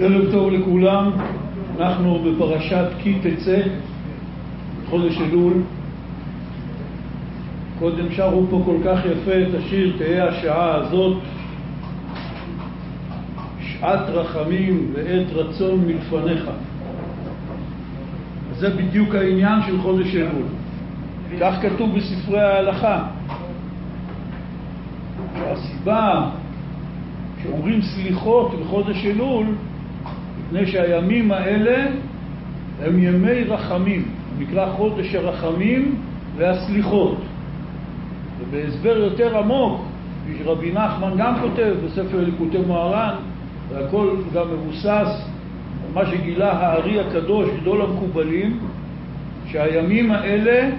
ערב טוב לכולם, אנחנו בפרשת כי תצא, חודש אלול. קודם שרו פה כל כך יפה את השיר תהא השעה הזאת, שעת רחמים ועת רצון מלפניך. זה בדיוק העניין של חודש אלול. כך כתוב בספרי ההלכה. שהסיבה שאומרים סליחות בחודש אלול, מפני שהימים האלה הם ימי רחמים, נקרא חודש הרחמים והסליחות. ובהסבר יותר עמוק, רבי נחמן גם כותב בספר ליקוטי מוהר"ן, והכל גם מבוסס על מה שגילה הארי הקדוש, גדול המקובלים, שהימים האלה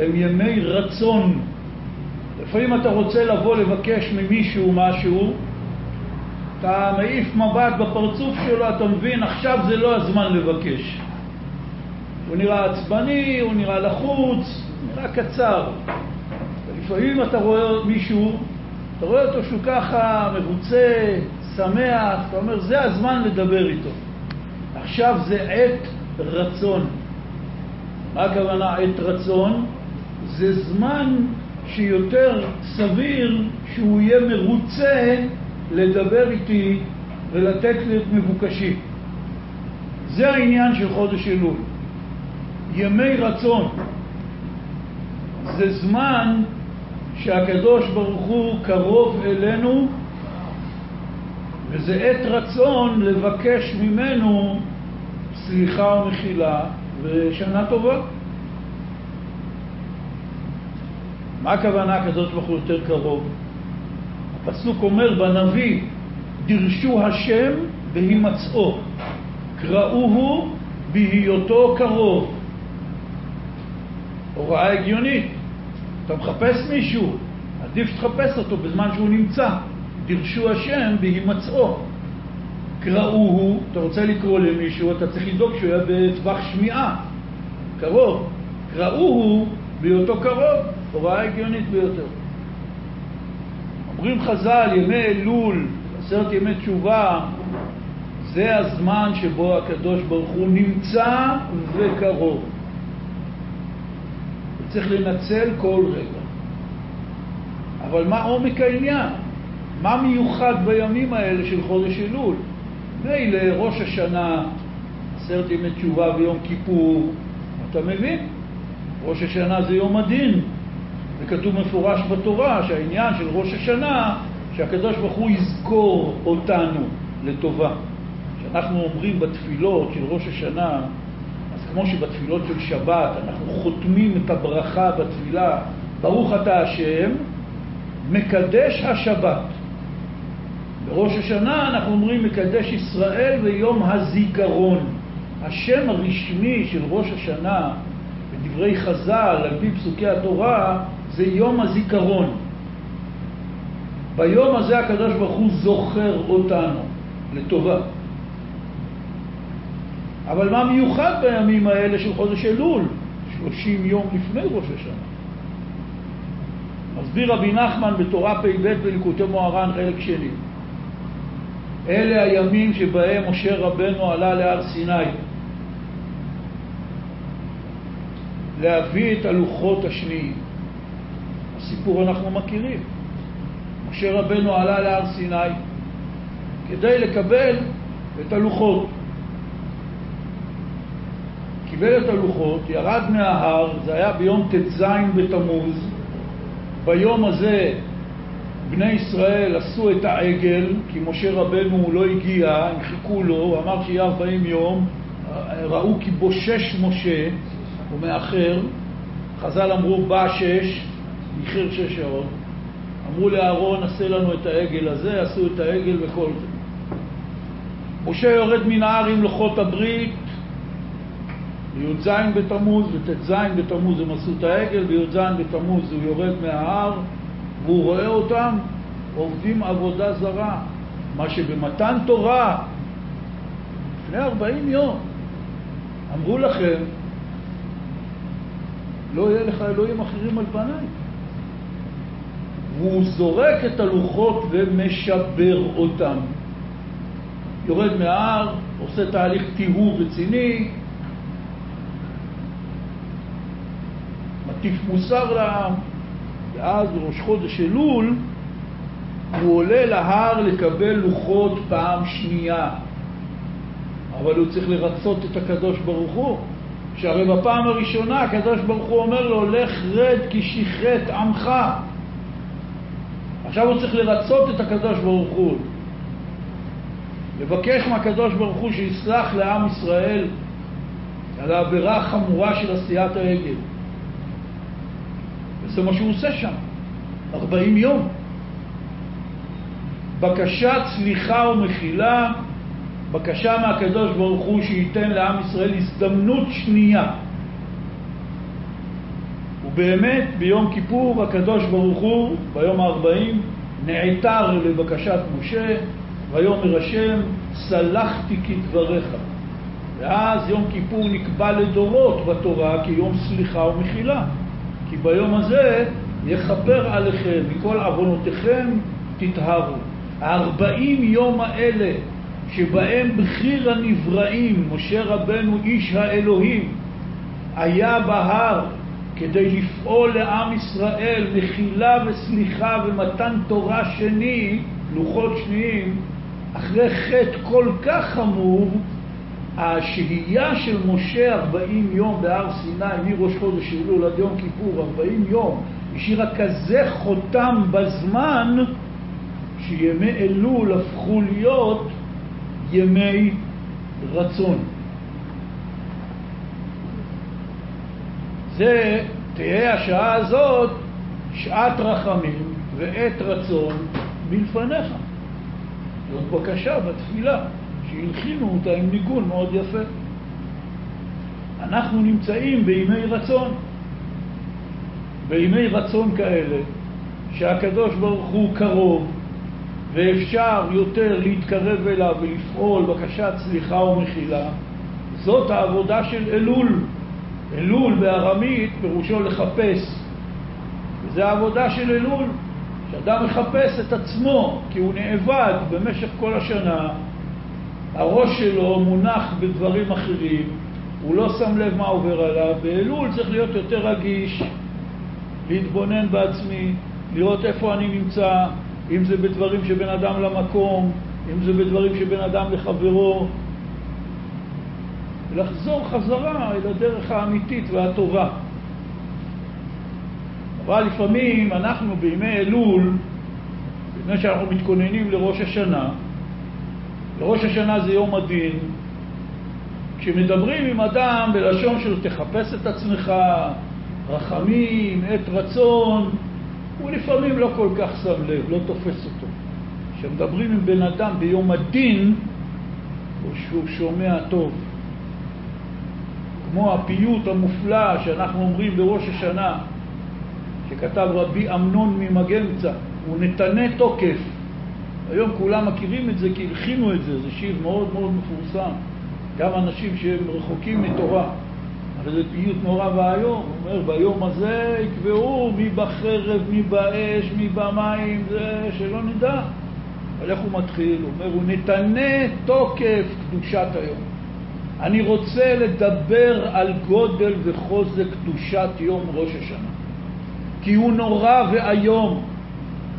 הם ימי רצון. לפעמים אתה רוצה לבוא לבקש ממישהו משהו, אתה מעיף מבט בפרצוף שלו, אתה מבין, עכשיו זה לא הזמן לבקש. הוא נראה עצבני, הוא נראה לחוץ, נראה קצר. לפעמים אתה רואה מישהו, אתה רואה אותו שהוא ככה מבוצה, שמח, אתה אומר, זה הזמן לדבר איתו. עכשיו זה עת רצון. מה הכוונה עת רצון? זה זמן שיותר סביר שהוא יהיה מרוצה לדבר איתי ולתת לי את מבוקשי. זה העניין של חודש אלול. ימי רצון זה זמן שהקדוש ברוך הוא קרוב אלינו וזה עת רצון לבקש ממנו סליחה ומחילה ושנה טובה. מה הכוונה הקדוש ברוך הוא יותר קרוב? הפסוק אומר בנביא, דרשו השם בהימצאו, קראוהו בהיותו קרוב. הוראה הגיונית. אתה מחפש מישהו, עדיף שתחפש אותו בזמן שהוא נמצא. דרשו השם בהימצאו. קראוהו, אתה רוצה לקרוא למישהו, אתה צריך לדאוג שהוא יהיה בטווח שמיעה, קרוב. קראוהו בהיותו קרוב, הוראה הגיונית ביותר. אומרים חז"ל, ימי אלול, עשרת ימי תשובה, זה הזמן שבו הקדוש ברוך הוא נמצא וקרוב. צריך לנצל כל רגע. אבל מה עומק העניין? מה מיוחד בימים האלה של חודש אלול? מילא ראש השנה, עשרת ימי תשובה ויום כיפור, אתה מבין? ראש השנה זה יום הדין, וכתוב מפורש בתורה שהעניין של ראש השנה, שהקדוש ברוך הוא יזכור אותנו לטובה. כשאנחנו אומרים בתפילות של ראש השנה, אז כמו שבתפילות של שבת אנחנו חותמים את הברכה בתפילה, ברוך אתה השם, מקדש השבת. בראש השנה אנחנו אומרים מקדש ישראל ויום הזיכרון. השם הרשמי של ראש השנה, בדברי חז"ל, על פי פסוקי התורה, זה יום הזיכרון. ביום הזה הקדוש ברוך הוא זוכר אותנו לטובה. אבל מה מיוחד בימים האלה של חודש אלול? 30 יום לפני ראש השנה. מסביר רבי נחמן בתורה פ"ב בליקוטי מוהר"ן חלק שני. אלה הימים שבהם משה רבנו עלה להר סיני להביא את הלוחות השניים. הסיפור אנחנו מכירים. משה רבנו עלה להר סיני כדי לקבל את הלוחות. קיבל את הלוחות, ירד מההר, זה היה ביום ט"ז בתמוז. ביום הזה בני ישראל עשו את העגל, כי משה רבנו לא הגיע, הם חיכו לו, הוא אמר שיהיה 40 יום, ראו כי בושש משה, הוא מאחר, חז"ל אמרו בא שש, איחר שש שעות, אמרו לאהרון עשה לנו את העגל הזה, עשו את העגל וכל זה. משה יורד מן ההר עם לוחות הברית, בי"ז בתמוז וט"ז בתמוז הם עשו את העגל, בי"ז בתמוז הוא יורד מההר והוא רואה אותם עובדים עבודה זרה. מה שבמתן תורה, לפני ארבעים יום, אמרו לכם, לא יהיה לך אלוהים אחרים על פניי. והוא זורק את הלוחות ומשבר אותם. יורד מההר, עושה תהליך טיהור רציני, מטיף מוסר לעם, ואז בראש חודש אלול הוא עולה להר לקבל לוחות פעם שנייה. אבל הוא צריך לרצות את הקדוש ברוך הוא. שהרי בפעם הראשונה הקדוש ברוך הוא אומר לו, לך רד כי שיחת עמך. עכשיו הוא צריך לרצות את הקדוש ברוך הוא. לבקש מהקדוש ברוך הוא שיסלח לעם ישראל על העבירה החמורה של עשיית העגל. וזה מה שהוא עושה שם, 40 יום. בקשת סליחה ומחילה, בקשה מהקדוש ברוך הוא שייתן לעם ישראל הזדמנות שנייה. ובאמת ביום כיפור הקדוש ברוך הוא, ביום הארבעים, נעתר לבקשת משה, ויאמר השם, סלחתי כדבריך. ואז יום כיפור נקבע לדורות בתורה כיום סליחה ומחילה. כי ביום הזה יכפר עליכם, מכל עוונותיכם תטהרו. הארבעים יום האלה שבהם בכיר הנבראים, משה רבנו איש האלוהים, היה בהר כדי לפעול לעם ישראל מחילה וסליחה ומתן תורה שני, לוחות שניים, אחרי חטא כל כך חמור, השהייה של משה 40 יום בהר סיני מראש חודש אלול עד יום כיפור, 40 יום, השאירה כזה חותם בזמן שימי אלול הפכו להיות ימי רצון. זה תהא השעה הזאת שעת רחמים ועת רצון מלפניך. זאת בקשה בתפילה, שהלחינו אותה עם ניגון מאוד יפה. אנחנו נמצאים בימי רצון. בימי רצון כאלה, שהקדוש ברוך הוא קרוב, ואפשר יותר להתקרב אליו ולפעול בקשת סליחה ומחילה, זאת העבודה של אלול. אלול בארמית פירושו לחפש, וזה העבודה של אלול, שאדם מחפש את עצמו, כי הוא נאבד במשך כל השנה, הראש שלו מונח בדברים אחרים, הוא לא שם לב מה עובר עליו, באלול צריך להיות יותר רגיש, להתבונן בעצמי, לראות איפה אני נמצא, אם זה בדברים שבין אדם למקום, אם זה בדברים שבין אדם לחברו, לחזור חזרה אל הדרך האמיתית והטובה. אבל לפעמים אנחנו בימי אלול, לפני שאנחנו מתכוננים לראש השנה, וראש השנה זה יום הדין, כשמדברים עם אדם בלשון של תחפש את עצמך, רחמים, עת רצון, הוא לפעמים לא כל כך שם לב, לא תופס אותו. כשמדברים עם בן אדם ביום הדין, או שהוא שומע טוב. כמו הפיוט המופלא שאנחנו אומרים בראש השנה, שכתב רבי אמנון ממגנצה, הוא נתנה תוקף. היום כולם מכירים את זה כי הלחינו את זה, זה שיר מאוד מאוד מפורסם. גם אנשים שהם רחוקים מתורה. אבל זה פיוט נורא ואיום, הוא אומר, ביום הזה יקבעו מי בחרב, מי באש, מי במים, זה שלא נדע. אבל איך הוא מתחיל? הוא אומר, הוא נתנה תוקף קדושת היום. אני רוצה לדבר על גודל וחוזק קדושת יום ראש השנה. כי הוא נורא ואיום,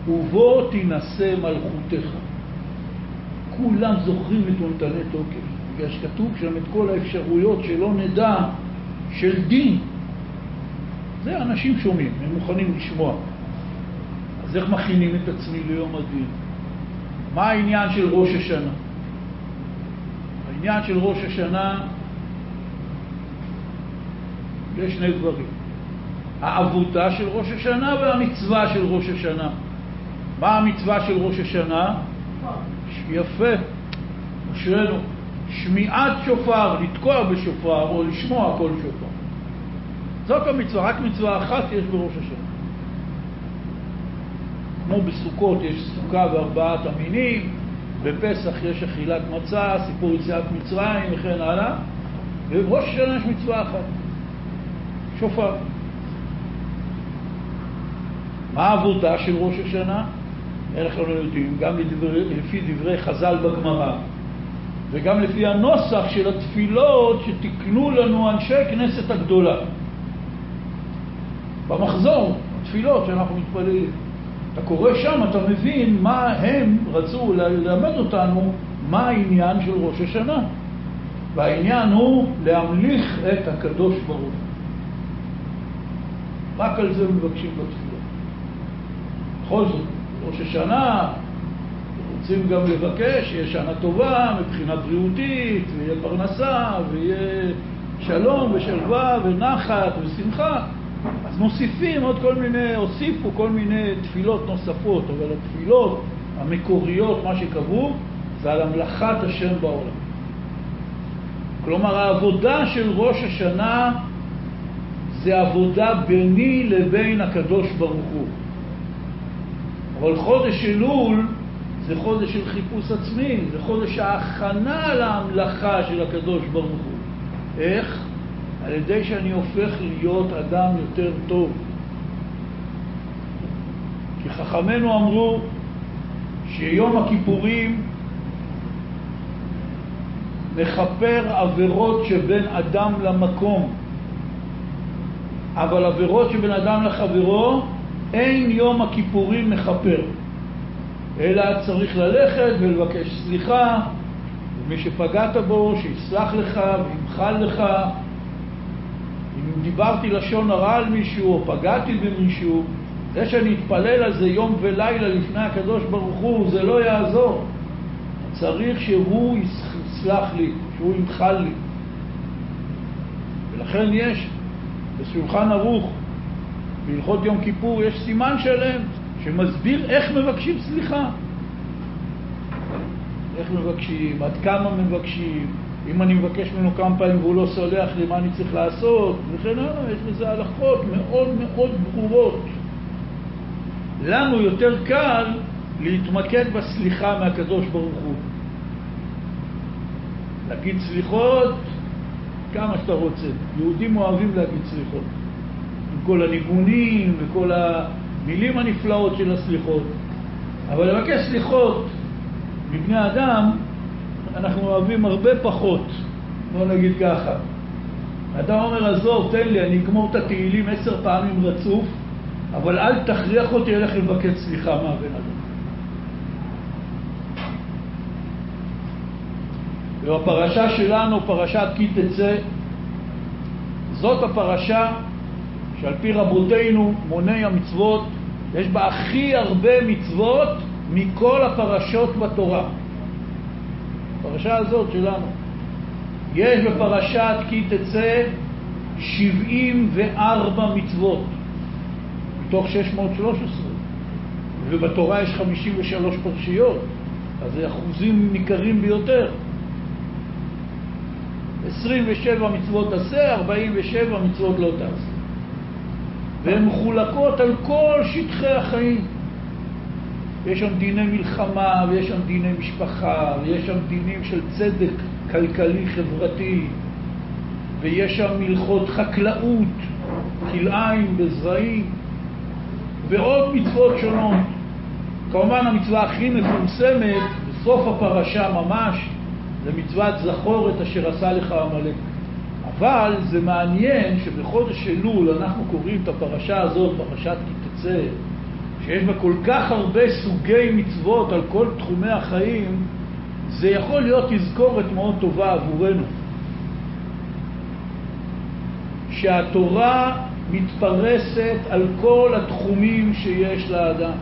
ובו תינשא מלכותך. כולם זוכרים את נתנה תוקף, בגלל שכתוב שם את כל האפשרויות שלא נדע של דין. זה אנשים שומעים, הם מוכנים לשמוע. אז איך מכינים את עצמי ליום הדין? מה העניין של ראש השנה? העניין של ראש השנה, יש שני דברים. העבודה של ראש השנה והמצווה של ראש השנה. מה המצווה של ראש השנה? יפה, אשרינו. שמיעת שופר, לתקוע בשופר או לשמוע כל שופר. זאת המצווה, רק מצווה אחת יש בראש השנה. כמו בסוכות יש סוכה וארבעת המינים, בפסח יש אכילת מצה, סיפור יציאת מצרים וכן הלאה, ובראש השנה יש מצווה אחת, שופר. מה העבודה של ראש השנה? אנחנו יודעים, גם לפי דברי חז"ל בגמרא, וגם לפי הנוסח של התפילות שתיקנו לנו אנשי כנסת הגדולה. במחזור, התפילות שאנחנו מתפללים. אתה קורא שם, אתה מבין מה הם רצו ללמד אותנו, מה העניין של ראש השנה. והעניין הוא להמליך את הקדוש ברוך הוא. רק על זה מבקשים בתפילות. בכל זאת, ראש השנה, רוצים גם לבקש שיהיה שנה טובה מבחינה בריאותית, ויהיה פרנסה, ויהיה שלום ושלווה ונחת ושמחה. אז מוסיפים עוד כל מיני, הוסיפו כל מיני תפילות נוספות, אבל התפילות המקוריות, מה שקבעו, זה על המלאכת השם בעולם. כלומר, העבודה של ראש השנה זה עבודה ביני לבין הקדוש ברוך הוא. אבל חודש אלול זה חודש של חיפוש עצמי, זה חודש ההכנה להמלאכה של הקדוש ברוך הוא. איך? על ידי שאני הופך להיות אדם יותר טוב. כי חכמינו אמרו שיום הכיפורים מכפר עבירות שבין אדם למקום, אבל עבירות שבין אדם לחברו אין יום הכיפורים מכפר, אלא צריך ללכת ולבקש סליחה, ומי שפגעת בו, שיסלח לך וימחל לך. דיברתי לשון הרע על מישהו או פגעתי במישהו, זה שאני אתפלל על זה יום ולילה לפני הקדוש ברוך הוא, זה לא יעזור. צריך שהוא יסלח לי, שהוא ימחל לי. ולכן יש בשולחן ערוך, בהלכות יום כיפור, יש סימן שלם שמסביר איך מבקשים סליחה. איך מבקשים, עד כמה מבקשים, אם אני מבקש ממנו כמה פעמים והוא לא סולח לי, מה אני צריך לעשות, וכן הלאה, יש לזה הלכות מאוד מאוד ברורות. לנו יותר קל להתמקד בסליחה מהקדוש ברוך הוא. להגיד סליחות כמה שאתה רוצה. יהודים אוהבים להגיד סליחות. עם כל הניגונים וכל המילים הנפלאות של הסליחות. אבל לבקש סליחות מבני אדם, אנחנו אוהבים הרבה פחות, בוא נגיד ככה. אדם אומר, עזוב, תן לי, אני אגמור את התהילים עשר פעמים רצוף, אבל אל תכריח אותי ללכת לבקש סליחה מהבן אדם. והפרשה שלנו, פרשת כי תצא, זאת הפרשה שעל פי רבותינו, מוני המצוות, יש בה הכי הרבה מצוות מכל הפרשות בתורה. הפרשה הזאת שלנו. יש בפרשת כי תצא 74 מצוות מתוך 613, ובתורה יש 53 פרשיות, אז זה אחוזים ניכרים ביותר. 27 מצוות עשה, 47 מצוות לא תעשה. והן מחולקות על כל שטחי החיים. יש שם דיני מלחמה, ויש שם דיני משפחה, ויש שם דינים של צדק כלכלי-חברתי, ויש שם מלכות חקלאות, כלאיים בזרעים, ועוד מצוות שונות. כמובן המצווה הכי מפורסמת, בסוף הפרשה ממש, זה מצוות זכור את אשר עשה לך עמלק. אבל זה מעניין שבחודש אלול אנחנו קוראים את הפרשה הזאת, פרשת כי תצא, שיש בה כל כך הרבה סוגי מצוות על כל תחומי החיים, זה יכול להיות תזכורת מאוד טובה עבורנו. שהתורה מתפרסת על כל התחומים שיש לאדם.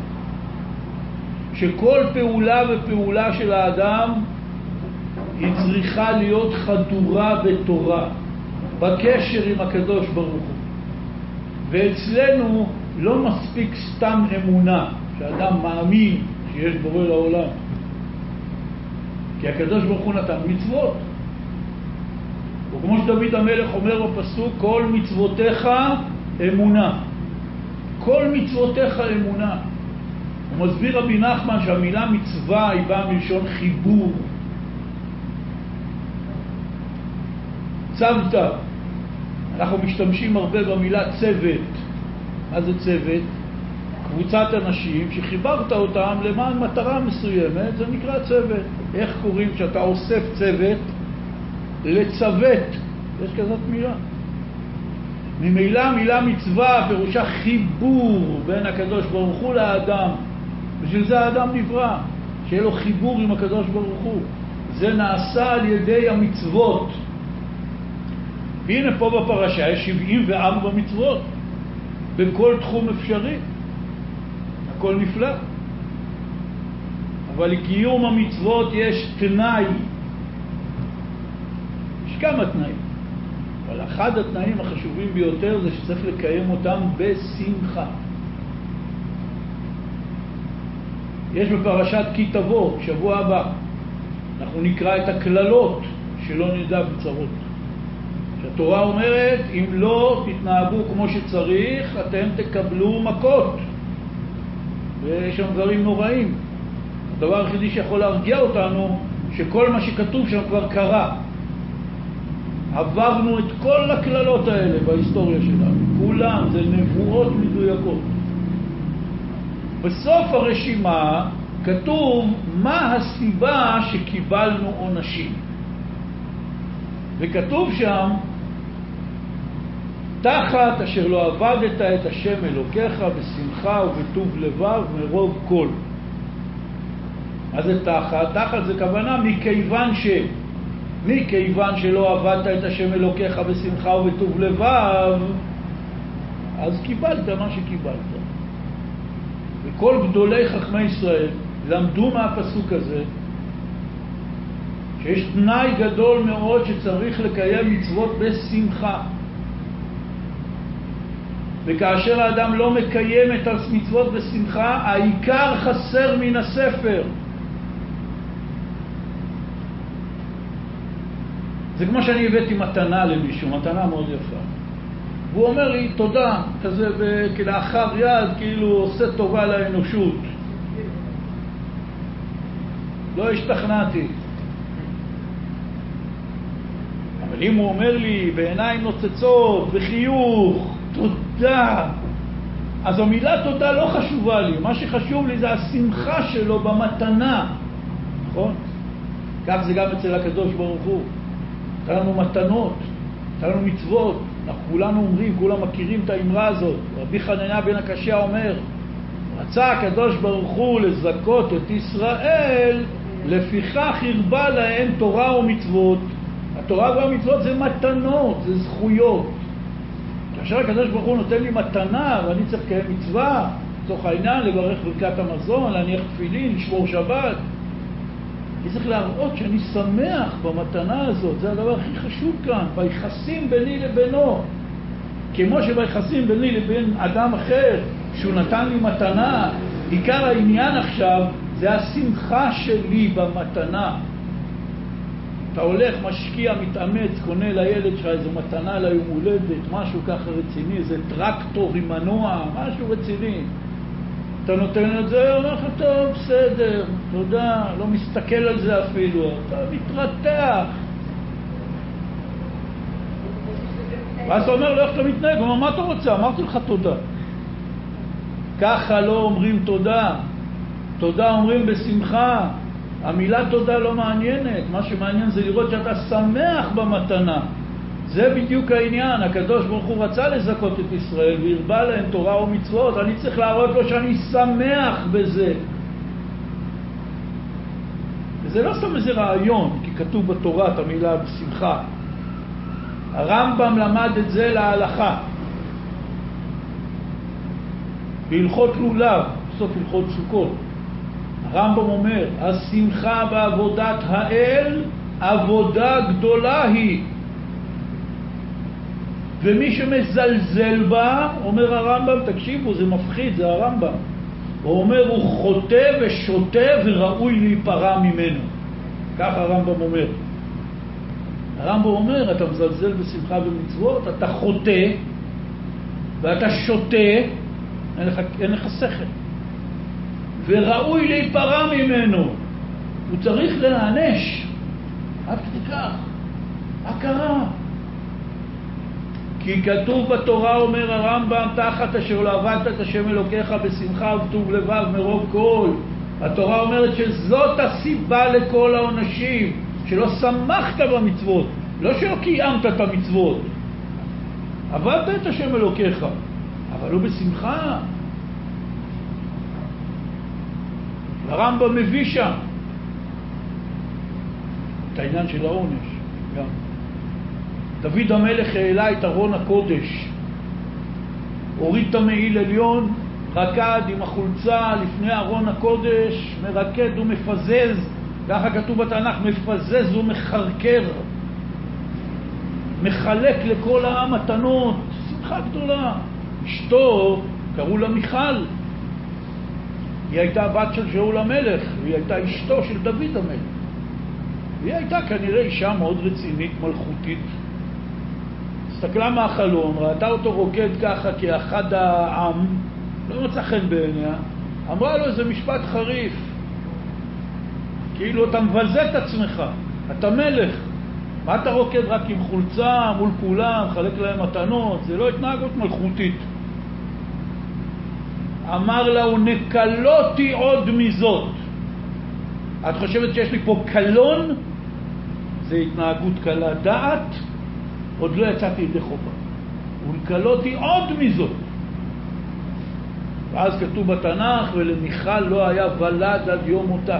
שכל פעולה ופעולה של האדם היא צריכה להיות חדורה בתורה, בקשר עם הקדוש ברוך הוא. ואצלנו לא מספיק סתם אמונה, שאדם מאמין שיש בורא לעולם. כי הקדוש ברוך הוא נתן מצוות. וכמו שדוד המלך אומר בפסוק, כל מצוותיך אמונה. כל מצוותיך אמונה. הוא מסביר רבי נחמן שהמילה מצווה היא באה מלשון חיבור. צוותא, אנחנו משתמשים הרבה במילה צוות. מה זה צוות? קבוצת אנשים שחיברת אותם למען מטרה מסוימת, זה נקרא צוות. איך קוראים כשאתה אוסף צוות? לצוות. יש כזאת מילה. ממילא המילה מצווה פירושה חיבור בין הקדוש ברוך הוא לאדם. בשביל זה האדם נברא, שיהיה לו חיבור עם הקדוש ברוך הוא. זה נעשה על ידי המצוות. והנה פה בפרשה יש 74 מצוות בכל תחום אפשרי. הכל נפלא. אבל לקיום המצוות יש תנאי. יש כמה תנאים. אבל אחד התנאים החשובים ביותר זה שצריך לקיים אותם בשמחה. יש בפרשת כי תבוא, שבוע הבא, אנחנו נקרא את הקללות שלא נדע בצרות. שהתורה אומרת, אם לא תתנהגו כמו שצריך, אתם תקבלו מכות. ויש שם דברים נוראים. הדבר היחידי שיכול להרגיע אותנו, שכל מה שכתוב שם כבר קרה. עברנו את כל הקללות האלה בהיסטוריה שלנו, כולם, זה נבואות מדויקות. בסוף הרשימה כתוב מה הסיבה שקיבלנו עונשים. וכתוב שם, תחת אשר לא עבדת את השם אלוקיך בשמחה ובטוב לבב מרוב כל. מה זה תחת? תחת זה כוונה מכיוון ש... מכיוון שלא עבדת את השם אלוקיך בשמחה ובטוב לבב, אז קיבלת מה שקיבלת. וכל גדולי חכמי ישראל למדו מהפסוק הזה שיש תנאי גדול מאוד שצריך לקיים מצוות בשמחה. וכאשר האדם לא מקיים את המצוות בשמחה, העיקר חסר מן הספר. זה כמו שאני הבאתי מתנה למישהו, מתנה מאוד יפה. והוא אומר לי תודה, כזה כלאחר יד, כאילו עושה טובה לאנושות. לא השתכנעתי. אבל אם הוא אומר לי בעיניים נוצצות, בחיוך, תודה, אז המילה תודה לא חשובה לי, מה שחשוב לי זה השמחה שלו במתנה, נכון? כך זה גם אצל הקדוש ברוך הוא. נתן לנו מתנות, נתן לנו מצוות, אנחנו כולנו אומרים, כולם מכירים את האמרה הזאת. רבי חנניה בן הקשיא אומר, רצה הקדוש ברוך הוא לזכות את ישראל, לפיכך הרבה להם תורה ומצוות. התורה והמצוות זה מתנות, זה זכויות. כאשר הקדוש ברוך הוא נותן לי מתנה ואני צריך לקיים מצווה, לצורך העניין, לברך ברכת המזון, להניח תפילין, לשמור שבת, אני צריך להראות שאני שמח במתנה הזאת, זה הדבר הכי חשוב כאן, ביחסים ביני לבינו. כמו שביחסים ביני לבין אדם אחר, שהוא נתן לי מתנה, עיקר העניין עכשיו זה השמחה שלי במתנה. אתה הולך, משקיע, מתאמץ, קונה לילד שלך איזו מתנה ליום הולדת, משהו ככה רציני, איזה טרקטור עם מנוע, משהו רציני. אתה נותן את זה, אומר לך, טוב, בסדר, תודה, לא מסתכל על זה אפילו, אתה מתרתח. ואז אתה אומר לו, איך אתה מתנהג? הוא אומר, מה אתה רוצה? אמרתי לך תודה. ככה לא אומרים תודה. תודה אומרים בשמחה. המילה תודה לא מעניינת, מה שמעניין זה לראות שאתה שמח במתנה. זה בדיוק העניין, הקדוש ברוך הוא רצה לזכות את ישראל והרבה להם תורה ומצוות, אני צריך להראות לו שאני שמח בזה. וזה לא סתם איזה רעיון, כי כתוב בתורה את המילה בשמחה. הרמב"ם למד את זה להלכה. בהלכות לולב, בסוף הלכות סוכות. הרמב"ם אומר, השמחה בעבודת האל, עבודה גדולה היא. ומי שמזלזל בה, אומר הרמב"ם, תקשיבו, זה מפחיד, זה הרמב"ם. הוא אומר, הוא חוטא ושוטה וראוי להיפרע ממנו. כך הרמב"ם אומר. הרמב"ם אומר, אתה מזלזל בשמחה ומצוות, אתה חוטא ואתה שוטה, אין לך, אין לך שכל. וראוי להיפרע ממנו. הוא צריך להיענש. עד כדי כך. הכרה. כי כתוב בתורה, אומר הרמב"ם, תחת אשר לא עבדת את השם אלוקיך בשמחה ובטוב לבב מרוב כל. התורה אומרת שזאת הסיבה לכל העונשים, שלא שמחת במצוות, לא שלא קיימת את המצוות. עבדת את השם אלוקיך, אבל לא בשמחה. הרמב"ם מביא שם את העניין של העונש גם. דוד המלך העלה את ארון הקודש, הוריד את המעיל עליון, רקד עם החולצה לפני ארון הקודש, מרקד ומפזז, ככה כתוב בתנ"ך, מפזז ומחרקר, מחלק לכל העם מתנות, שמחה גדולה. אשתו, קראו לה מיכל, היא הייתה בת של שאול המלך, והיא הייתה אשתו של דוד המלך. היא הייתה כנראה אישה מאוד רצינית, מלכותית. הסתכלה מהחלון, ראתה אותו רוקד ככה כאחד העם, לא מצא חן בעיניה, אמרה לו איזה משפט חריף, כאילו אתה מבזה את עצמך, אתה מלך, מה אתה רוקד רק עם חולצה מול כולם, מחלק להם מתנות, זה לא התנהגות מלכותית. אמר לה, ונקלותי עוד מזאת. את חושבת שיש לי פה קלון? זה התנהגות קלה דעת, עוד לא יצאתי ידי חובה. ונקלותי עוד מזאת. ואז כתוב בתנ"ך, ולמיכל לא היה ולד עד יום מותה.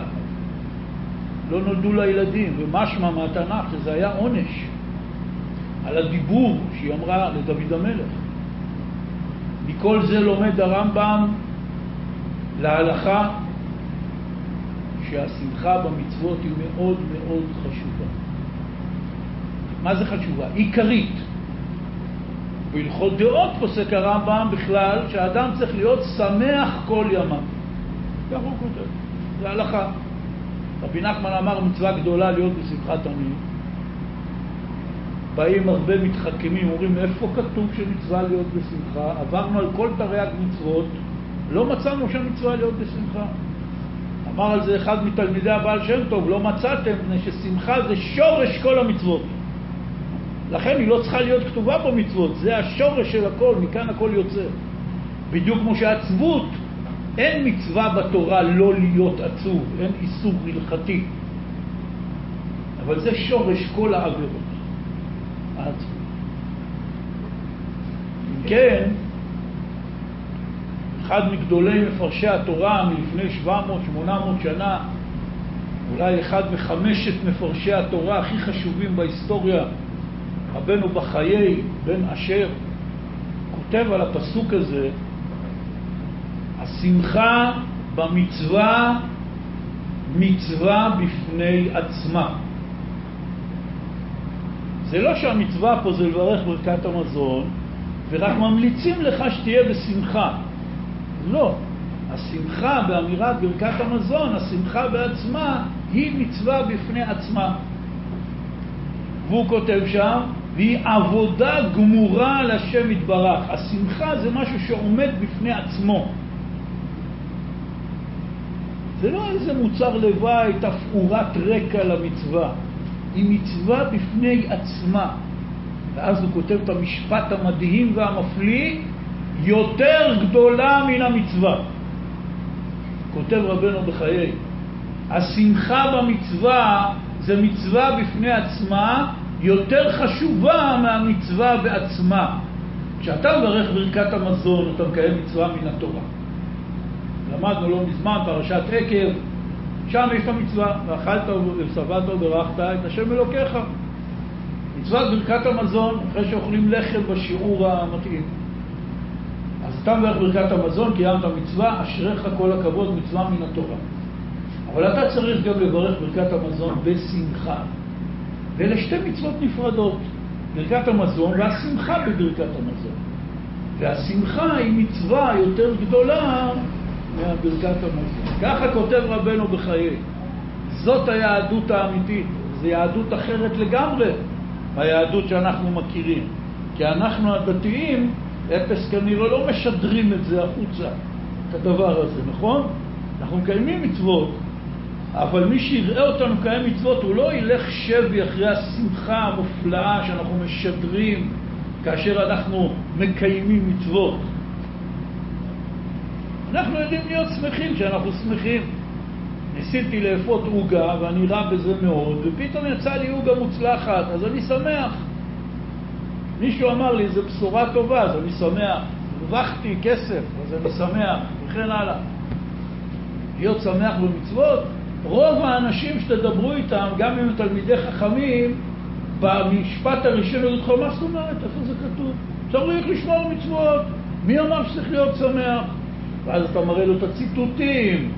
לא נולדו לה ילדים, ומשמע מהתנ"ך שזה היה עונש על הדיבור שהיא אמרה לדוד המלך. מכל זה לומד הרמב"ם להלכה שהשמחה במצוות היא מאוד מאוד חשובה. מה זה חשובה? עיקרית. בהלכות דעות פוסק הרמב"ם בכלל שהאדם צריך להיות שמח כל ימיו. כך הוא כותב, זה הלכה. רבי נחמן אמר מצווה גדולה להיות בשמחת עניים. באים הרבה מתחכמים, אומרים איפה כתוב שמצווה להיות בשמחה? עברנו על כל תרי"ג מצוות, לא מצאנו שמצווה להיות בשמחה. אמר על זה אחד מתלמידי הבעל שם טוב, לא מצאתם, מפני ששמחה זה שורש כל המצוות. לכן היא לא צריכה להיות כתובה במצוות, זה השורש של הכל, מכאן הכל יוצא. בדיוק כמו שעצבות, אין מצווה בתורה לא להיות עצוב, אין איסור הלכתי. אבל זה שורש כל העבירות. העצבות. אם כן, אחד מגדולי מפרשי התורה מלפני 700-800 שנה, אולי אחד מחמשת מפרשי התורה הכי חשובים בהיסטוריה, רבנו בחיי בן אשר, כותב על הפסוק הזה, השמחה במצווה מצווה בפני עצמה. זה לא שהמצווה פה זה לברך ברכת המזון, ורק ממליצים לך שתהיה בשמחה. לא. השמחה באמירת ברכת המזון, השמחה בעצמה, היא מצווה בפני עצמה. והוא כותב שם, והיא עבודה גמורה לשם יתברך. השמחה זה משהו שעומד בפני עצמו. זה לא איזה מוצר לוואי, תפאורת רקע למצווה. היא מצווה בפני עצמה. ואז הוא כותב את המשפט המדהים והמפליא, יותר גדולה מן המצווה. כותב רבנו בחיי, השמחה במצווה זה מצווה בפני עצמה יותר חשובה מהמצווה בעצמה. כשאתה מברך ברכת המזון, אתה מקיים מצווה מן התורה. למדנו לא מזמן פרשת עקב, שם יש את המצווה, ואכלת ושבעת וברכת את השם אלוקיך. מצוות ברכת המזון, אחרי שאוכלים לחם בשיעור המתאים. אז אתה מברך ברכת המזון, קיימת מצווה, אשריך כל הכבוד, מצווה מן התורה. אבל אתה צריך גם לברך ברכת המזון בשמחה. ואלה שתי מצוות נפרדות, ברכת המזון והשמחה בברכת המזון. והשמחה היא מצווה יותר גדולה מהברכת המזון. ככה כותב רבנו בחיי. זאת היהדות האמיתית, זו יהדות אחרת לגמרי מהיהדות שאנחנו מכירים. כי אנחנו הדתיים, אפס כנראה לא משדרים את זה החוצה, את הדבר הזה, נכון? אנחנו מקיימים מצוות, אבל מי שיראה אותנו קיים מצוות, הוא לא ילך שבי אחרי השמחה המופלאה שאנחנו משדרים כאשר אנחנו מקיימים מצוות. אנחנו יודעים להיות שמחים כשאנחנו שמחים. ניסיתי לאפות עוגה ואני רע בזה מאוד, ופתאום יצא לי עוגה מוצלחת, אז אני שמח. מישהו אמר לי, זו בשורה טובה, אז אני שמח. הרווחתי כסף, אז אני שמח, וכן הלאה. להיות שמח במצוות, רוב האנשים שתדברו איתם, גם אם הם תלמידי חכמים, במשפט הראשון יגידו לך, מה זאת אומרת? איפה זה כתוב? צריך לשמור מצוות. מי אמר שצריך להיות שמח? ואז אתה מראה לו את הציטוטים.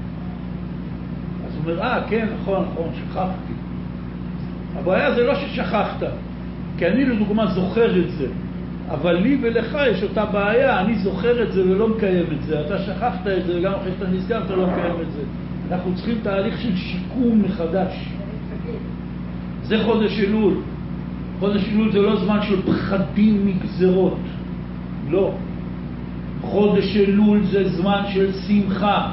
אז הוא אומר, אה, כן, נכון, נכון, שכחתי. הבעיה זה לא ששכחת, כי אני לדוגמה זוכר את זה, אבל לי ולך יש אותה בעיה, אני זוכר את זה ולא מקיים את זה. אתה שכחת את זה, וגם אחרי שאתה נזכר אתה לא מקיים את זה. אנחנו צריכים תהליך של שיקום מחדש. זה חודש אלול. חודש אלול זה לא זמן של פחדים מגזרות. לא. חודש אלול זה זמן של שמחה.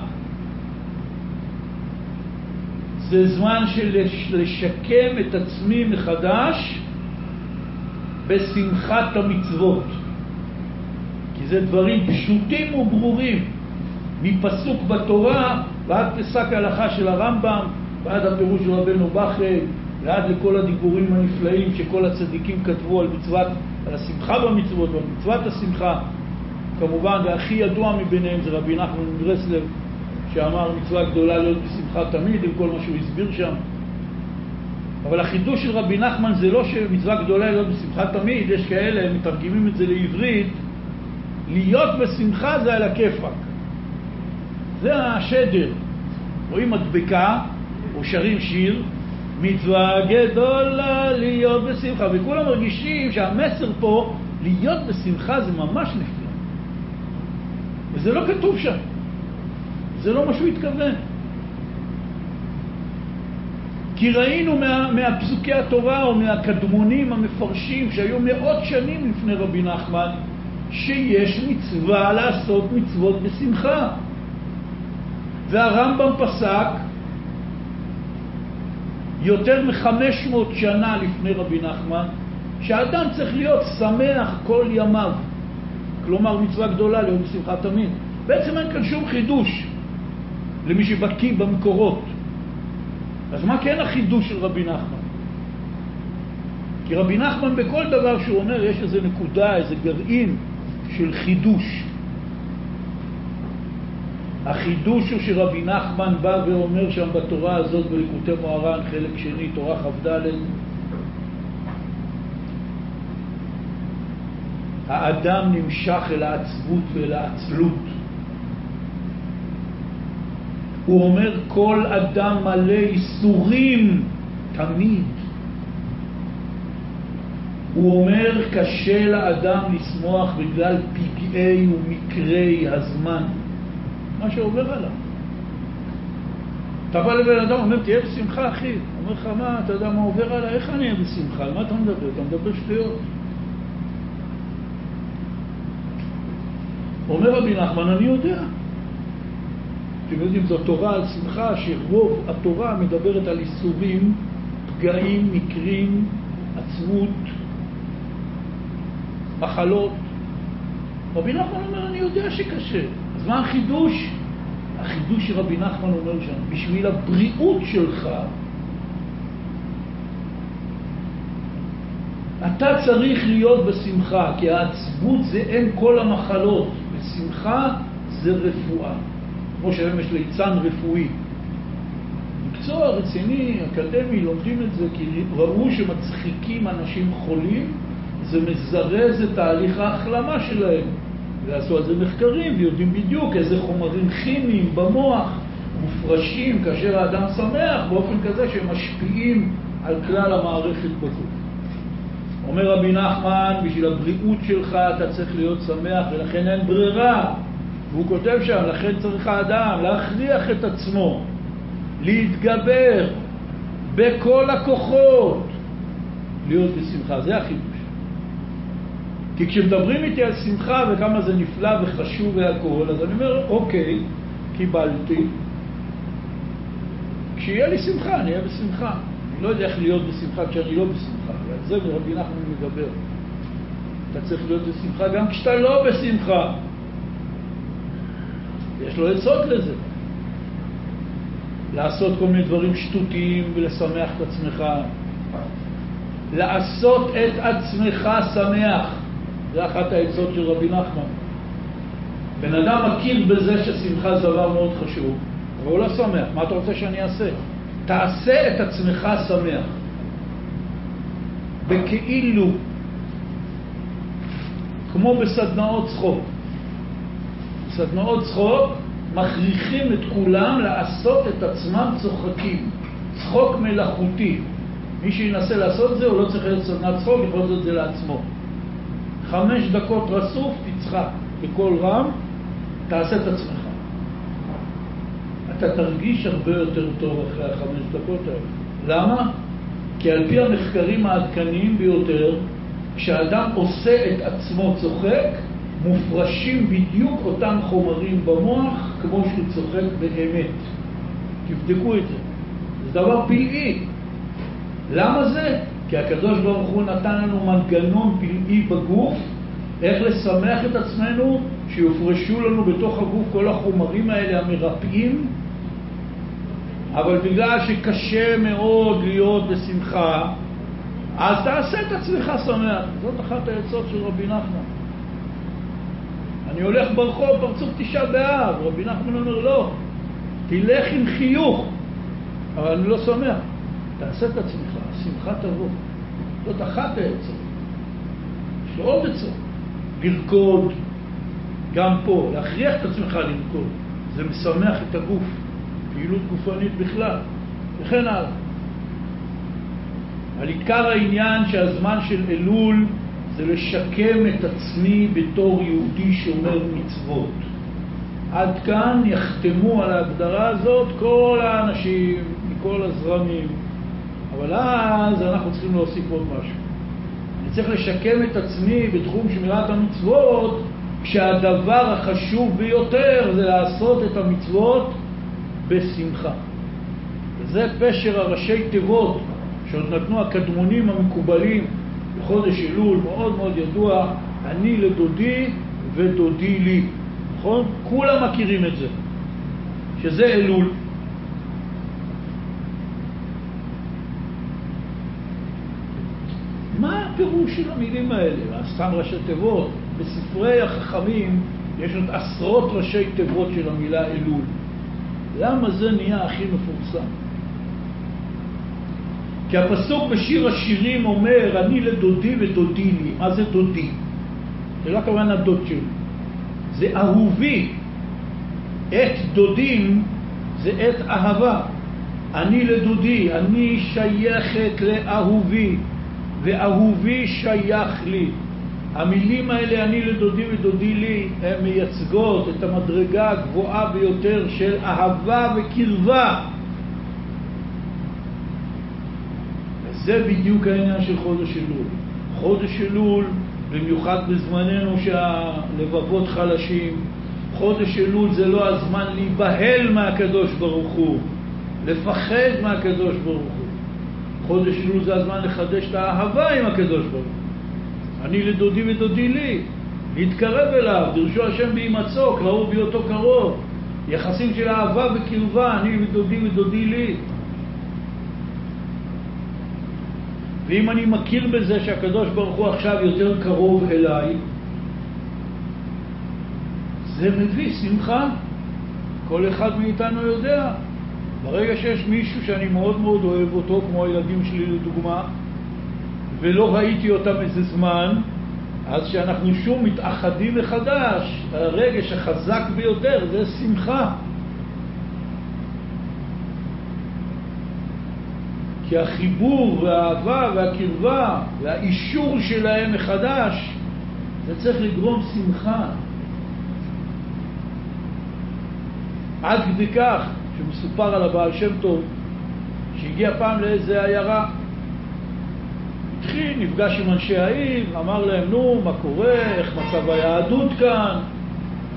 זה זמן של לשקם את עצמי מחדש בשמחת המצוות. כי זה דברים פשוטים וברורים, מפסוק בתורה ועד פסק ההלכה של הרמב"ם, ועד הפירוש של רבנו בכרי, ועד לכל הדיבורים הנפלאים שכל הצדיקים כתבו על מצוות, על השמחה במצוות ועל מצוות השמחה. כמובן, והכי ידוע מביניהם זה רבי נחמן מברסלב, שאמר מצווה גדולה להיות בשמחה תמיד, עם כל מה שהוא הסביר שם. אבל החידוש של רבי נחמן זה לא שמצווה גדולה להיות בשמחה תמיד, יש כאלה, מתרגמים את זה לעברית, להיות בשמחה זה על הכיפאק. זה השדר. רואים מדבקה, או שרים שיר, מצווה גדולה להיות בשמחה, וכולם מרגישים שהמסר פה, להיות בשמחה זה ממש נפלא. וזה לא כתוב שם. זה לא מה שהוא התכוון. כי ראינו מה, מהפסוקי התורה או מהקדמונים המפרשים שהיו מאות שנים לפני רבי נחמן, שיש מצווה לעשות מצוות בשמחה. והרמב"ם פסק יותר מחמש מאות שנה לפני רבי נחמן, שהאדם צריך להיות שמח כל ימיו. כלומר, מצווה גדולה להיות בשמחה תמיד. בעצם אין כאן שום חידוש למי שבקיא במקורות. אז מה כן החידוש של רבי נחמן? כי רבי נחמן בכל דבר שהוא אומר יש איזה נקודה, איזה גרעין של חידוש. החידוש הוא שרבי נחמן בא ואומר שם בתורה הזאת בליקוטי מוהר"ן, חלק שני, תורה כ"ד, האדם נמשך אל העצבות ואל העצלות. הוא אומר, כל אדם מלא איסורים תמיד. הוא אומר, קשה לאדם לשמוח בגלל פגעי ומקרי הזמן. מה שעובר עליו. אתה בא לבן אדם, אומר, תהיה בשמחה, אחי. אומר לך, מה, אתה יודע מה עובר עליי? איך אני אהיה בשמחה? על מה אתה מדבר? אתה מדבר שטויות. אומר רבי נחמן, אני יודע. אתם יודעים, זו תורה על שמחה, שרוב התורה מדברת על איסורים, פגעים, מקרים, עצמות, מחלות. רבי נחמן אומר, אני יודע שקשה. אז מה החידוש? החידוש שרבי נחמן אומר שם, בשביל הבריאות שלך, אתה צריך להיות בשמחה, כי העצבות זה אם כל המחלות, ושמחה זה רפואה. כמו שהיום יש ליצן רפואי. מקצוע רציני, אקדמי, לומדים את זה כי ראו שמצחיקים אנשים חולים, זה מזרז את תהליך ההחלמה שלהם. ועשו על זה מחקרים ויודעים בדיוק איזה חומרים כימיים במוח מופרשים כאשר האדם שמח באופן כזה שהם משפיעים על כלל המערכת בגוף. אומר רבי נחמן, בשביל הבריאות שלך אתה צריך להיות שמח ולכן אין ברירה. והוא כותב שם, לכן צריך האדם להכריח את עצמו, להתגבר בכל הכוחות, להיות בשמחה. זה החידוש. כי כשמדברים איתי על שמחה וכמה זה נפלא וחשוב והכול, אז אני אומר, אוקיי, קיבלתי. כשיהיה לי שמחה, אני אהיה בשמחה. לא יודע איך להיות בשמחה כשאני לא בשמחה, ועל זה רבי נחמן מדבר. אתה צריך להיות בשמחה גם כשאתה לא בשמחה. יש לו עצות לזה. לעשות כל מיני דברים שטותיים ולשמח את עצמך. לעשות את עצמך שמח. זה אחת העצות של רבי נחמן. בן אדם מכיר בזה ששמחה זה דבר מאוד חשוב, אבל הוא לא שמח. מה אתה רוצה שאני אעשה? תעשה את עצמך שמח. בכאילו, כמו בסדנאות צחוק. בסדנאות צחוק מכריחים את כולם לעשות את עצמם צוחקים. צחוק מלאכותי. מי שינסה לעשות את זה, הוא לא צריך להיות סדנת צחוק, יכול לעשות את זה לעצמו. חמש דקות רצוף, תצחק בקול רם, תעשה את עצמך. אתה תרגיש הרבה יותר טוב אחרי החמש דקות האלה. למה? כי על פי המחקרים העדכניים ביותר, כשאדם עושה את עצמו צוחק, מופרשים בדיוק אותם חומרים במוח כמו שהוא צוחק באמת. תבדקו את זה. זה דבר פלאי. למה זה? כי הקדוש ברוך הוא נתן לנו מנגנון פלאי בגוף, איך לשמח את עצמנו, שיופרשו לנו בתוך הגוף כל החומרים האלה המרפאים, אבל בגלל שקשה מאוד להיות בשמחה, אז תעשה את עצמך שמח. זאת אחת העצות של רבי נחמן. אני הולך ברחוב, פרצוף תשעה באב, רבי נחמן אומר לא, תלך עם חיוך, אבל אני לא שמח. תעשה את עצמך, השמחה תבוא. זאת אחת העצות. יש לו עוד עצות. לרקוד, גם פה, להכריח את עצמך לרקוד. זה משמח את הגוף, פעילות גופנית בכלל, וכן הלאה. על עיקר העניין שהזמן של אלול זה לשקם את עצמי בתור יהודי שומר מצוות. עד כאן יחתמו על ההגדרה הזאת כל האנשים מכל הזרמים, אבל אז אנחנו צריכים להוסיף עוד משהו. אני צריך לשקם את עצמי בתחום שמירת המצוות, כשהדבר החשוב ביותר זה לעשות את המצוות בשמחה. וזה פשר הראשי תיבות שעוד נתנו הקדמונים המקובלים בחודש אלול, מאוד מאוד ידוע, אני לדודי ודודי לי, נכון? כולם מכירים את זה, שזה אלול. מה הפירוש של המילים האלה? סתם ראשי תיבות. בספרי החכמים יש עוד עשרות ראשי תיבות של המילה אלול. למה זה נהיה הכי מפורסם? כי הפסוק בשיר השירים אומר, אני לדודי ודודי לי. מה זה דודי? זה לא הכוונה דוד שלי, זה אהובי. את דודים זה את אהבה. אני לדודי, אני שייכת לאהובי, ואהובי שייך לי. המילים האלה, אני לדודי ודודי לי, הן מייצגות את המדרגה הגבוהה ביותר של אהבה וקרבה. זה בדיוק העניין של חודש אלול. חודש אלול, במיוחד בזמננו שהלבבות חלשים, חודש אלול זה לא הזמן להיבהל מהקדוש ברוך הוא, לפחד מהקדוש ברוך הוא. חודש אלול זה הזמן לחדש את האהבה עם הקדוש ברוך הוא. אני לדודי ודודי לי, להתקרב אליו, דרשו השם בהימצאו, קראו בהיותו קרוב. יחסים של אהבה וקרבה, אני ודודי ודודי לי. ואם אני מכיר בזה שהקדוש ברוך הוא עכשיו יותר קרוב אליי, זה מביא שמחה. כל אחד מאיתנו יודע. ברגע שיש מישהו שאני מאוד מאוד אוהב אותו, כמו הילדים שלי לדוגמה, ולא ראיתי אותם איזה זמן, אז כשאנחנו שוב מתאחדים מחדש, הרגש החזק ביותר זה שמחה. כי החיבור והאהבה והקרבה והאישור שלהם מחדש, זה צריך לגרום שמחה. עד כדי כך שמסופר על הבעל שם טוב, שהגיע פעם לאיזה עיירה, התחיל, נפגש עם אנשי העיר, אמר להם, נו, מה קורה, איך מצב היהדות כאן?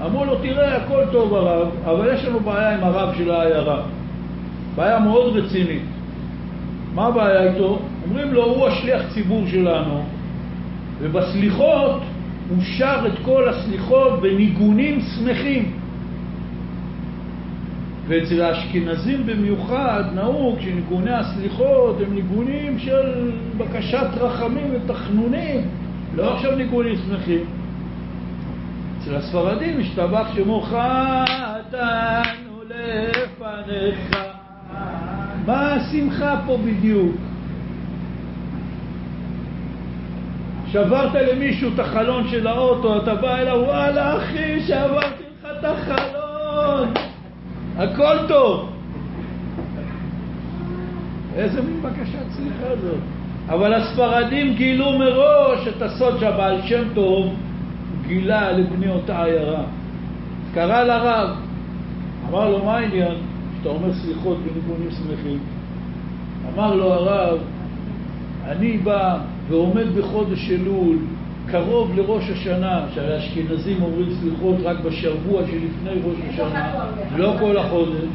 אמרו לו, תראה, הכל טוב הרב, אבל יש לנו בעיה עם הרב של העיירה. בעיה מאוד רצינית. מה הבעיה איתו? אומרים לו, הוא השליח ציבור שלנו, ובסליחות הוא שר את כל הסליחות בניגונים שמחים. ואצל האשכנזים במיוחד נהוג שניגוני הסליחות הם ניגונים של בקשת רחמים ותחנונים, לא עכשיו ניגונים שמחים. אצל הספרדים השתבח שמו חתנו לפניך. מה השמחה פה בדיוק? שברת למישהו את החלון של האוטו, אתה בא אליו, וואלה אחי, שברתי לך את החלון, הכל טוב. איזה מין בקשת סליחה זאת? אבל הספרדים גילו מראש את הסוד שהבעל שם טוב גילה לבני אותה עיירה. קרא לרב, אמר לו, מה העניין שאתה אומר סליחות בניגונים שמחים? אמר לו הרב, אני בא ועומד בחודש אלול, קרוב לראש השנה, שהרי האשכנזים אומרים סליחות רק בשבוע שלפני ראש השנה, לא כל החודש.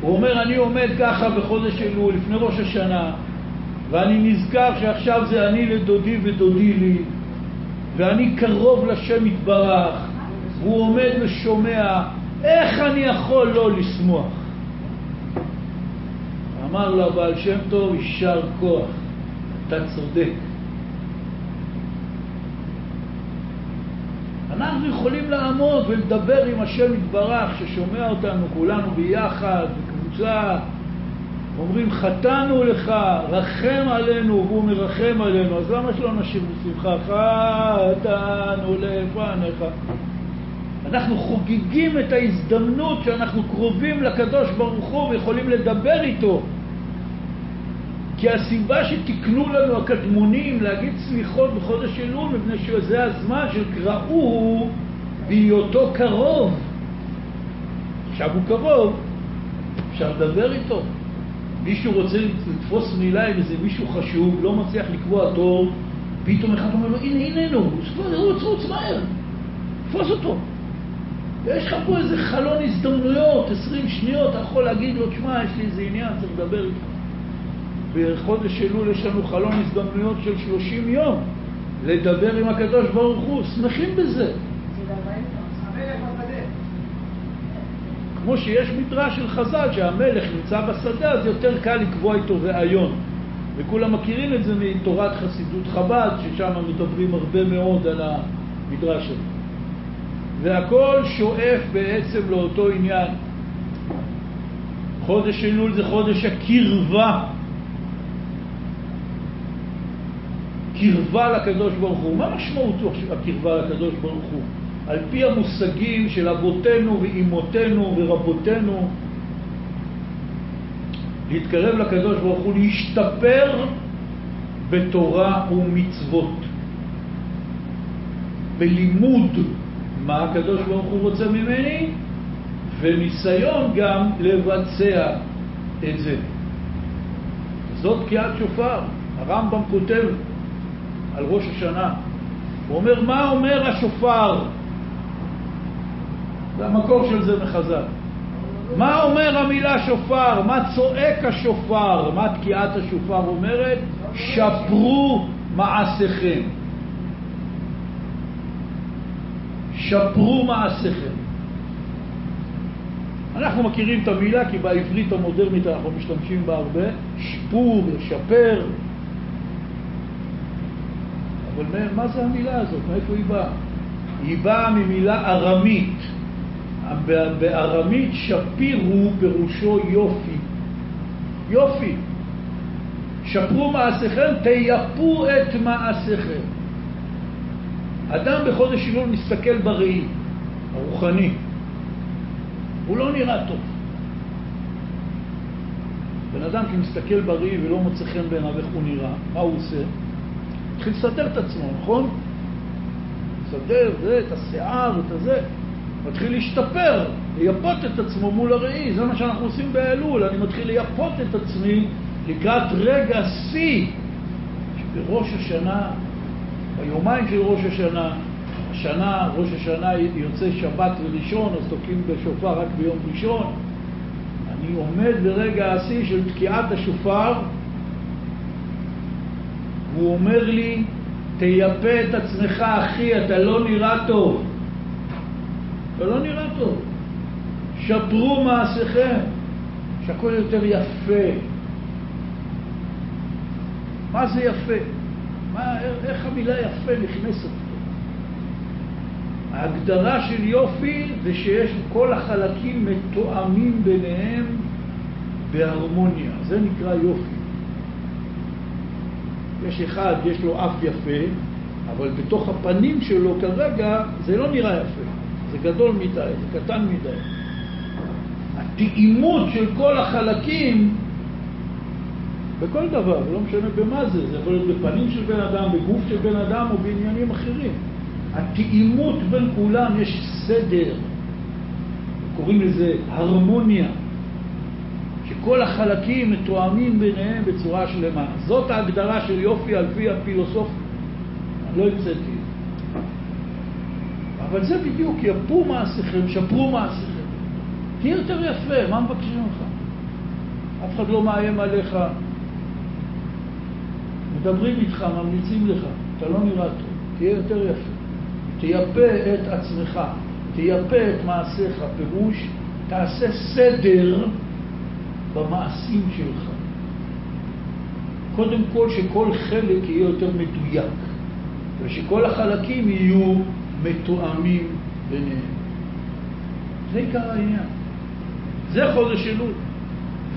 הוא אומר, אני עומד ככה בחודש אלול, לפני ראש השנה, ואני נזכר שעכשיו זה אני לדודי ודודי לי, ואני קרוב לשם יתברך, והוא עומד ושומע, איך אני יכול לא לשמוח? אמר לו הבעל שם טוב, יישר כוח, אתה צודק. אנחנו יכולים לעמוד ולדבר עם השם יתברך ששומע אותנו כולנו ביחד, בקבוצה, אומרים חטאנו לך, רחם עלינו, והוא מרחם עלינו, אז למה שלא נשאיר בשמחה? חטאנו לפניך. אנחנו חוגגים את ההזדמנות שאנחנו קרובים לקדוש ברוך הוא ויכולים לדבר איתו. כי הסיבה שתיקנו לנו הקדמונים להגיד סליחות בחודש אלול, מפני שזה הזמן של קראו בהיותו קרוב. עכשיו הוא קרוב, אפשר לדבר איתו. מישהו רוצה לתפוס מילה עם איזה מישהו חשוב, לא מצליח לקבוע תור, פתאום אחד אומר לו, הנה, הנה, נו, רוץ, רוץ מהר, תפוס אותו. ויש לך פה איזה חלון הזדמנויות, עשרים שניות, אתה יכול להגיד לו, תשמע, יש לי איזה עניין, צריך לדבר איתך. בחודש אלול יש לנו חלון הזדמנויות של שלושים יום לדבר עם הקדוש ברוך הוא, שמחים בזה. כמו שיש מדרש של חז"ל שהמלך נמצא בשדה אז יותר קל לקבוע איתו ראיון. וכולם מכירים את זה מתורת חסידות חב"ד ששם מדברים הרבה מאוד על המדרש הזה. והכל שואף בעצם לאותו עניין. חודש אלול זה חודש הקרבה קרבה לקדוש ברוך הוא. מה משמעותו הקרבה לקדוש ברוך הוא? על פי המושגים של אבותינו ואימותינו ורבותינו, להתקרב לקדוש ברוך הוא, להשתפר בתורה ומצוות, בלימוד מה הקדוש ברוך הוא רוצה ממני, וניסיון גם לבצע את זה. זאת תקיעת שופר. הרמב"ם כותב על ראש השנה. הוא אומר, מה אומר השופר? זה המקור של זה מחז"ל. מה אומר המילה שופר? מה צועק השופר? מה תקיעת השופר אומרת? שפרו מעשיכם. שפרו מעשיכם. אנחנו מכירים את המילה כי בעברית המודרנית אנחנו משתמשים בה הרבה, שיפור, לשפר, אבל מה זה המילה הזאת? מאיפה היא באה? היא באה ממילה ארמית. בארמית שפירו פירושו יופי. יופי. שפרו מעשיכם, תייפו את מעשיכם. אדם בחודש אלול מסתכל בראי, הרוחני. הוא לא נראה טוב. בן אדם שמסתכל בראי ולא מוצא חן בעיניו איך הוא נראה, מה הוא עושה? מתחיל לסדר את עצמו, נכון? לסדר זה, את השיער, את הזה. מתחיל להשתפר, לייפות את עצמו מול הראי, זה מה שאנחנו עושים באלול, אני מתחיל לייפות את עצמי לקראת רגע שיא שבראש השנה, ביומיים של ראש השנה, השנה, ראש השנה יוצא שבת וראשון, אז תוקעים בשופר רק ביום ראשון. אני עומד ברגע השיא של תקיעת השופר והוא אומר לי, תייפה את עצמך אחי, אתה לא נראה טוב. אתה לא נראה טוב. שפרו מעשיכם, שהכל יותר יפה. מה זה יפה? מה, איך המילה יפה נכנסת פה? ההגדרה של יופי זה שיש כל החלקים מתואמים ביניהם בהרמוניה, זה נקרא יופי. יש אחד, יש לו אף יפה, אבל בתוך הפנים שלו כרגע זה לא נראה יפה, זה גדול מדי, זה קטן מדי. התאימות של כל החלקים בכל דבר, לא משנה במה זה, זה יכול להיות בפנים של בן אדם, בגוף של בן אדם או בעניינים אחרים. התאימות בין כולם, יש סדר, קוראים לזה הרמוניה, שכל החלקים מתואמים ביניהם בצורה שלמה. זאת ההגדרה של יופי על פי הפילוסופיה. אני לא המצאתי אבל זה בדיוק, יפו מעשיכם, שפרו מעשיכם. תהיה יותר יפה, מה מבקשים ממך? אף אחד לא מאיים עליך. מדברים איתך, ממליצים לך, אתה לא נראה טוב, תהיה יותר יפה. תייפה את עצמך, תייפה את מעשיך, פירוש, תעשה סדר במעשים שלך. קודם כל שכל חלק יהיה יותר מדויק, ושכל החלקים יהיו מתואמים ביניהם. זה עיקר העניין. זה חודש אלול.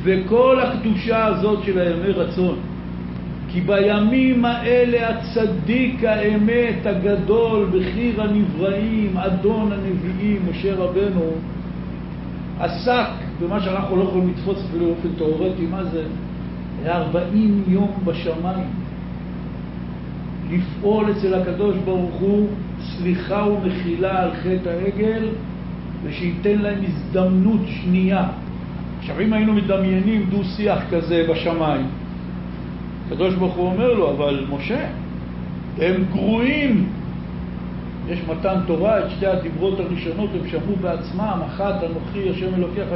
וכל הקדושה הזאת של הימי רצון, כי בימים האלה הצדיק האמת הגדול, בחיר הנבראים, אדון הנביאים, משה רבנו, עסק במה שאנחנו לא יכולים לתפוס אפילו באופן תיאורטי, מה זה? היה 40 יום בשמיים. לפעול אצל הקדוש ברוך הוא סליחה ומחילה על חטא העגל, ושייתן להם הזדמנות שנייה. עכשיו, אם היינו מדמיינים דו-שיח כזה בשמיים, הקדוש ברוך הוא אומר לו, אבל משה, הם גרועים. יש מתן תורה, את שתי הדיברות הראשונות הם שמעו בעצמם, אחת, אנוכי השם אלוקיך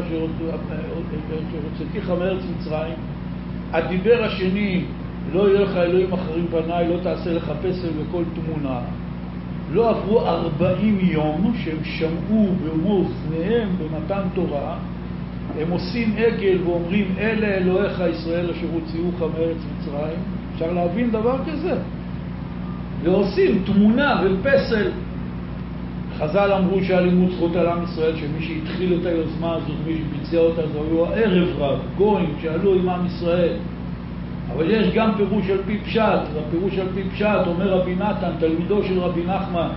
שהוצאתיך מארץ מצרים. הדיבר השני, לא יהיה לך אלוהים אחרים פניי, לא תעשה לך פסל וכל תמונה. לא עברו ארבעים יום שהם שמעו במו אוזניהם במתן תורה, הם עושים עגל ואומרים אלה אלוהיך ישראל אשר הוציאוך מארץ מצרים, אפשר להבין דבר כזה? ועושים תמונה ופסל. חז"ל אמרו שהלימוד זכות על עם ישראל, שמי שהתחיל את היוזמה הזאת, מי שביצע אותה, זה היו הערב רב, גויים שעלו עם עם ישראל. אבל יש גם פירוש על פי פשט, והפירוש על פי פשט אומר רבי נתן, תלמידו של רבי נחמן,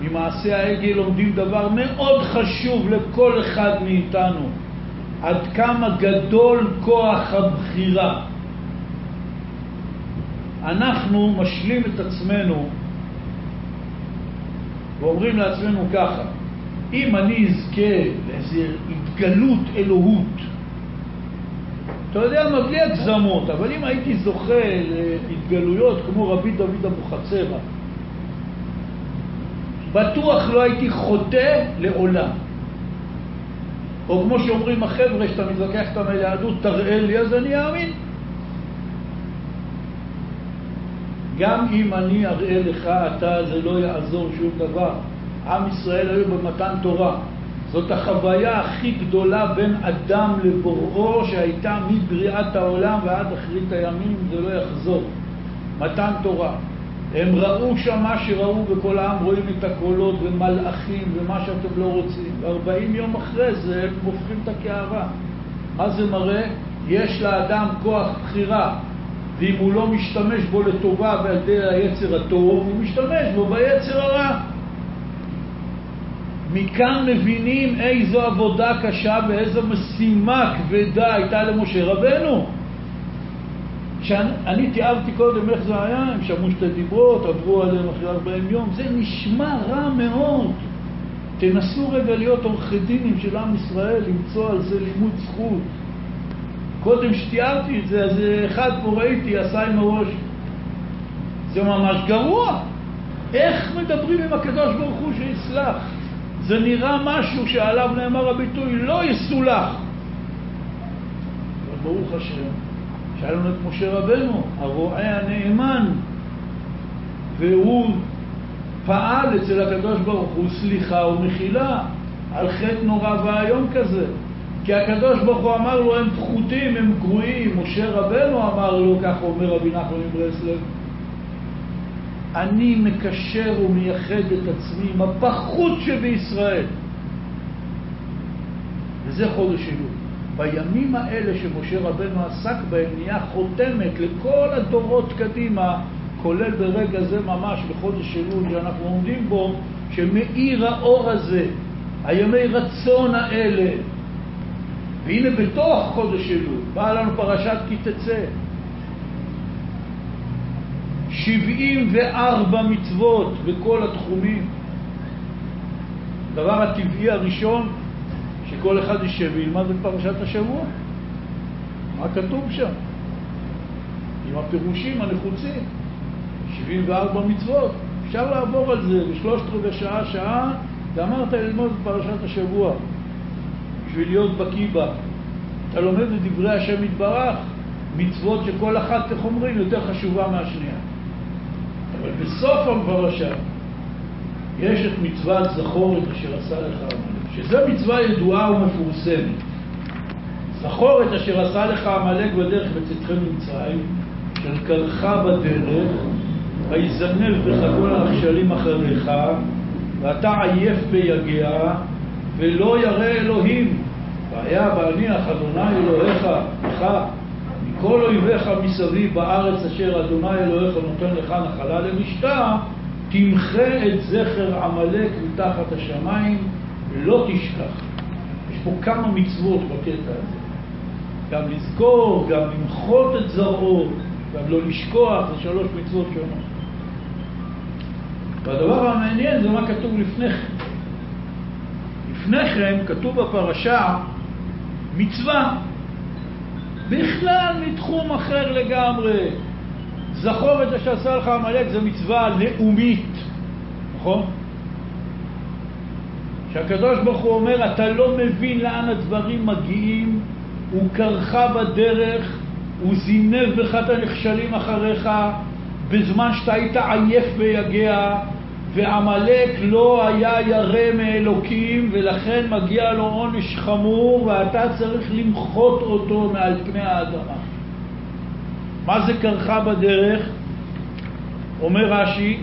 ממעשה העגל לומדים דבר מאוד חשוב לכל אחד מאיתנו, עד כמה גדול כוח הבחירה. אנחנו משלים את עצמנו ואומרים לעצמנו ככה, אם אני אזכה לאיזו התגלות אלוהות, אתה יודע מה, בלי הגזמות, אבל אם הייתי זוכה להתגלויות כמו רבי דוד אבוחצירא, בטוח לא הייתי חוטא לעולם. או כמו שאומרים החבר'ה, שאתה מתווכח איתם על יהדות, תראה לי, אז אני אאמין. גם אם אני אראה לך, אתה, זה לא יעזור שום דבר. עם ישראל היו במתן תורה. זאת החוויה הכי גדולה בין אדם לבוראו שהייתה מבריאת העולם ועד אחרית הימים, זה לא יחזור. מתן תורה. הם ראו שם מה שראו וכל העם רואים את הקולות ומלאכים ומה שאתם לא רוצים. וארבעים יום אחרי זה הם הופכים את הקערה. מה זה מראה? יש לאדם כוח בחירה, ואם הוא לא משתמש בו לטובה ועל ידי היצר הטוב, הוא משתמש בו ביצר הרע. מכאן מבינים איזו עבודה קשה ואיזו משימה כבדה הייתה למשה רבנו. שאני תיארתי קודם איך זה היה, הם שמעו שתי דיברות, עברו עליהם אחרי 40 יום, זה נשמע רע מאוד. תנסו רגע להיות עורכי דינים של עם ישראל, למצוא על זה לימוד זכות. קודם שתיארתי את זה, אז אחד פה ראיתי, עשה עם הראש. זה ממש גרוע. איך מדברים עם הקדוש ברוך הוא שיסלח? זה נראה משהו שעליו נאמר הביטוי לא יסולח. אבל ברוך השם, שהיה לנו את משה רבנו, הרועה הנאמן, והוא פעל אצל הקדוש ברוך הוא סליחה ומחילה. על חטא נורא ואיום כזה. כי הקדוש ברוך הוא אמר לו, הם פחותים, הם גרועים. משה רבנו אמר לו, כך אומר רבי נחמן מברסלב, אני מקשר ומייחד את עצמי עם הפחות שבישראל. וזה חודש אלול. בימים האלה שמשה רבנו עסק בהם נהיה חותמת לכל הדורות קדימה, כולל ברגע זה ממש בחודש אלול שאנחנו עומדים בו, שמאיר האור הזה, הימי רצון האלה, והנה בתוך חודש אלול באה לנו פרשת כי תצא. 74 מצוות בכל התחומים. הדבר הטבעי הראשון, שכל אחד יישב וילמד את פרשת השבוע. מה כתוב שם? עם הפירושים הנחוצים. 74 מצוות. אפשר לעבור על זה בשלושת רבעי שעה, שעה, גמרת ללמוד את פרשת השבוע. בשביל להיות בקיא בה. אתה לומד את דברי השם יתברך, מצוות שכל אחת, איך אומרים, יותר חשובה מהשנייה. אבל בסוף הפרשה יש את מצוות זכור את אשר עשה לך עמלק, שזו מצווה ידועה ומפורסמת. זכור את אשר עשה לך עמלק בדרך בצאתכם ממצרים, אשר קרחה בדרך, ויזנב בך כל הנחשלים אחריך, ואתה עייף ביגע, ולא ירא אלוהים, והיה בהניח אדוני אלוהיך לך מכל אויביך מסביב בארץ אשר אדוני אלוהיך נותן לך נחלה למשתה, תמחה את זכר עמלק מתחת השמיים ולא תשכח. יש פה כמה מצוות בקטע הזה. גם לזכור, גם למחות את זרעו, גם לא לשכוח, זה שלוש מצוות שונות. והדבר המעניין זה מה כתוב לפני כן. לפני כן כתוב בפרשה מצווה, בכלל מתחום אחר לגמרי. זכור את אשר עשה לך עמלק זה מצווה לאומית, נכון? שהקדוש ברוך הוא אומר, אתה לא מבין לאן הדברים מגיעים, הוא קרחה בדרך, הוא זינב בך את הנכשלים אחריך, בזמן שאתה היית עייף ויגע, ועמלק לא היה ירא מאלוקים, ולכן מגיע לו עונש חמור, ואתה צריך למחות אותו מעל פני האדמה. מה זה קרחה בדרך? אומר רש"י,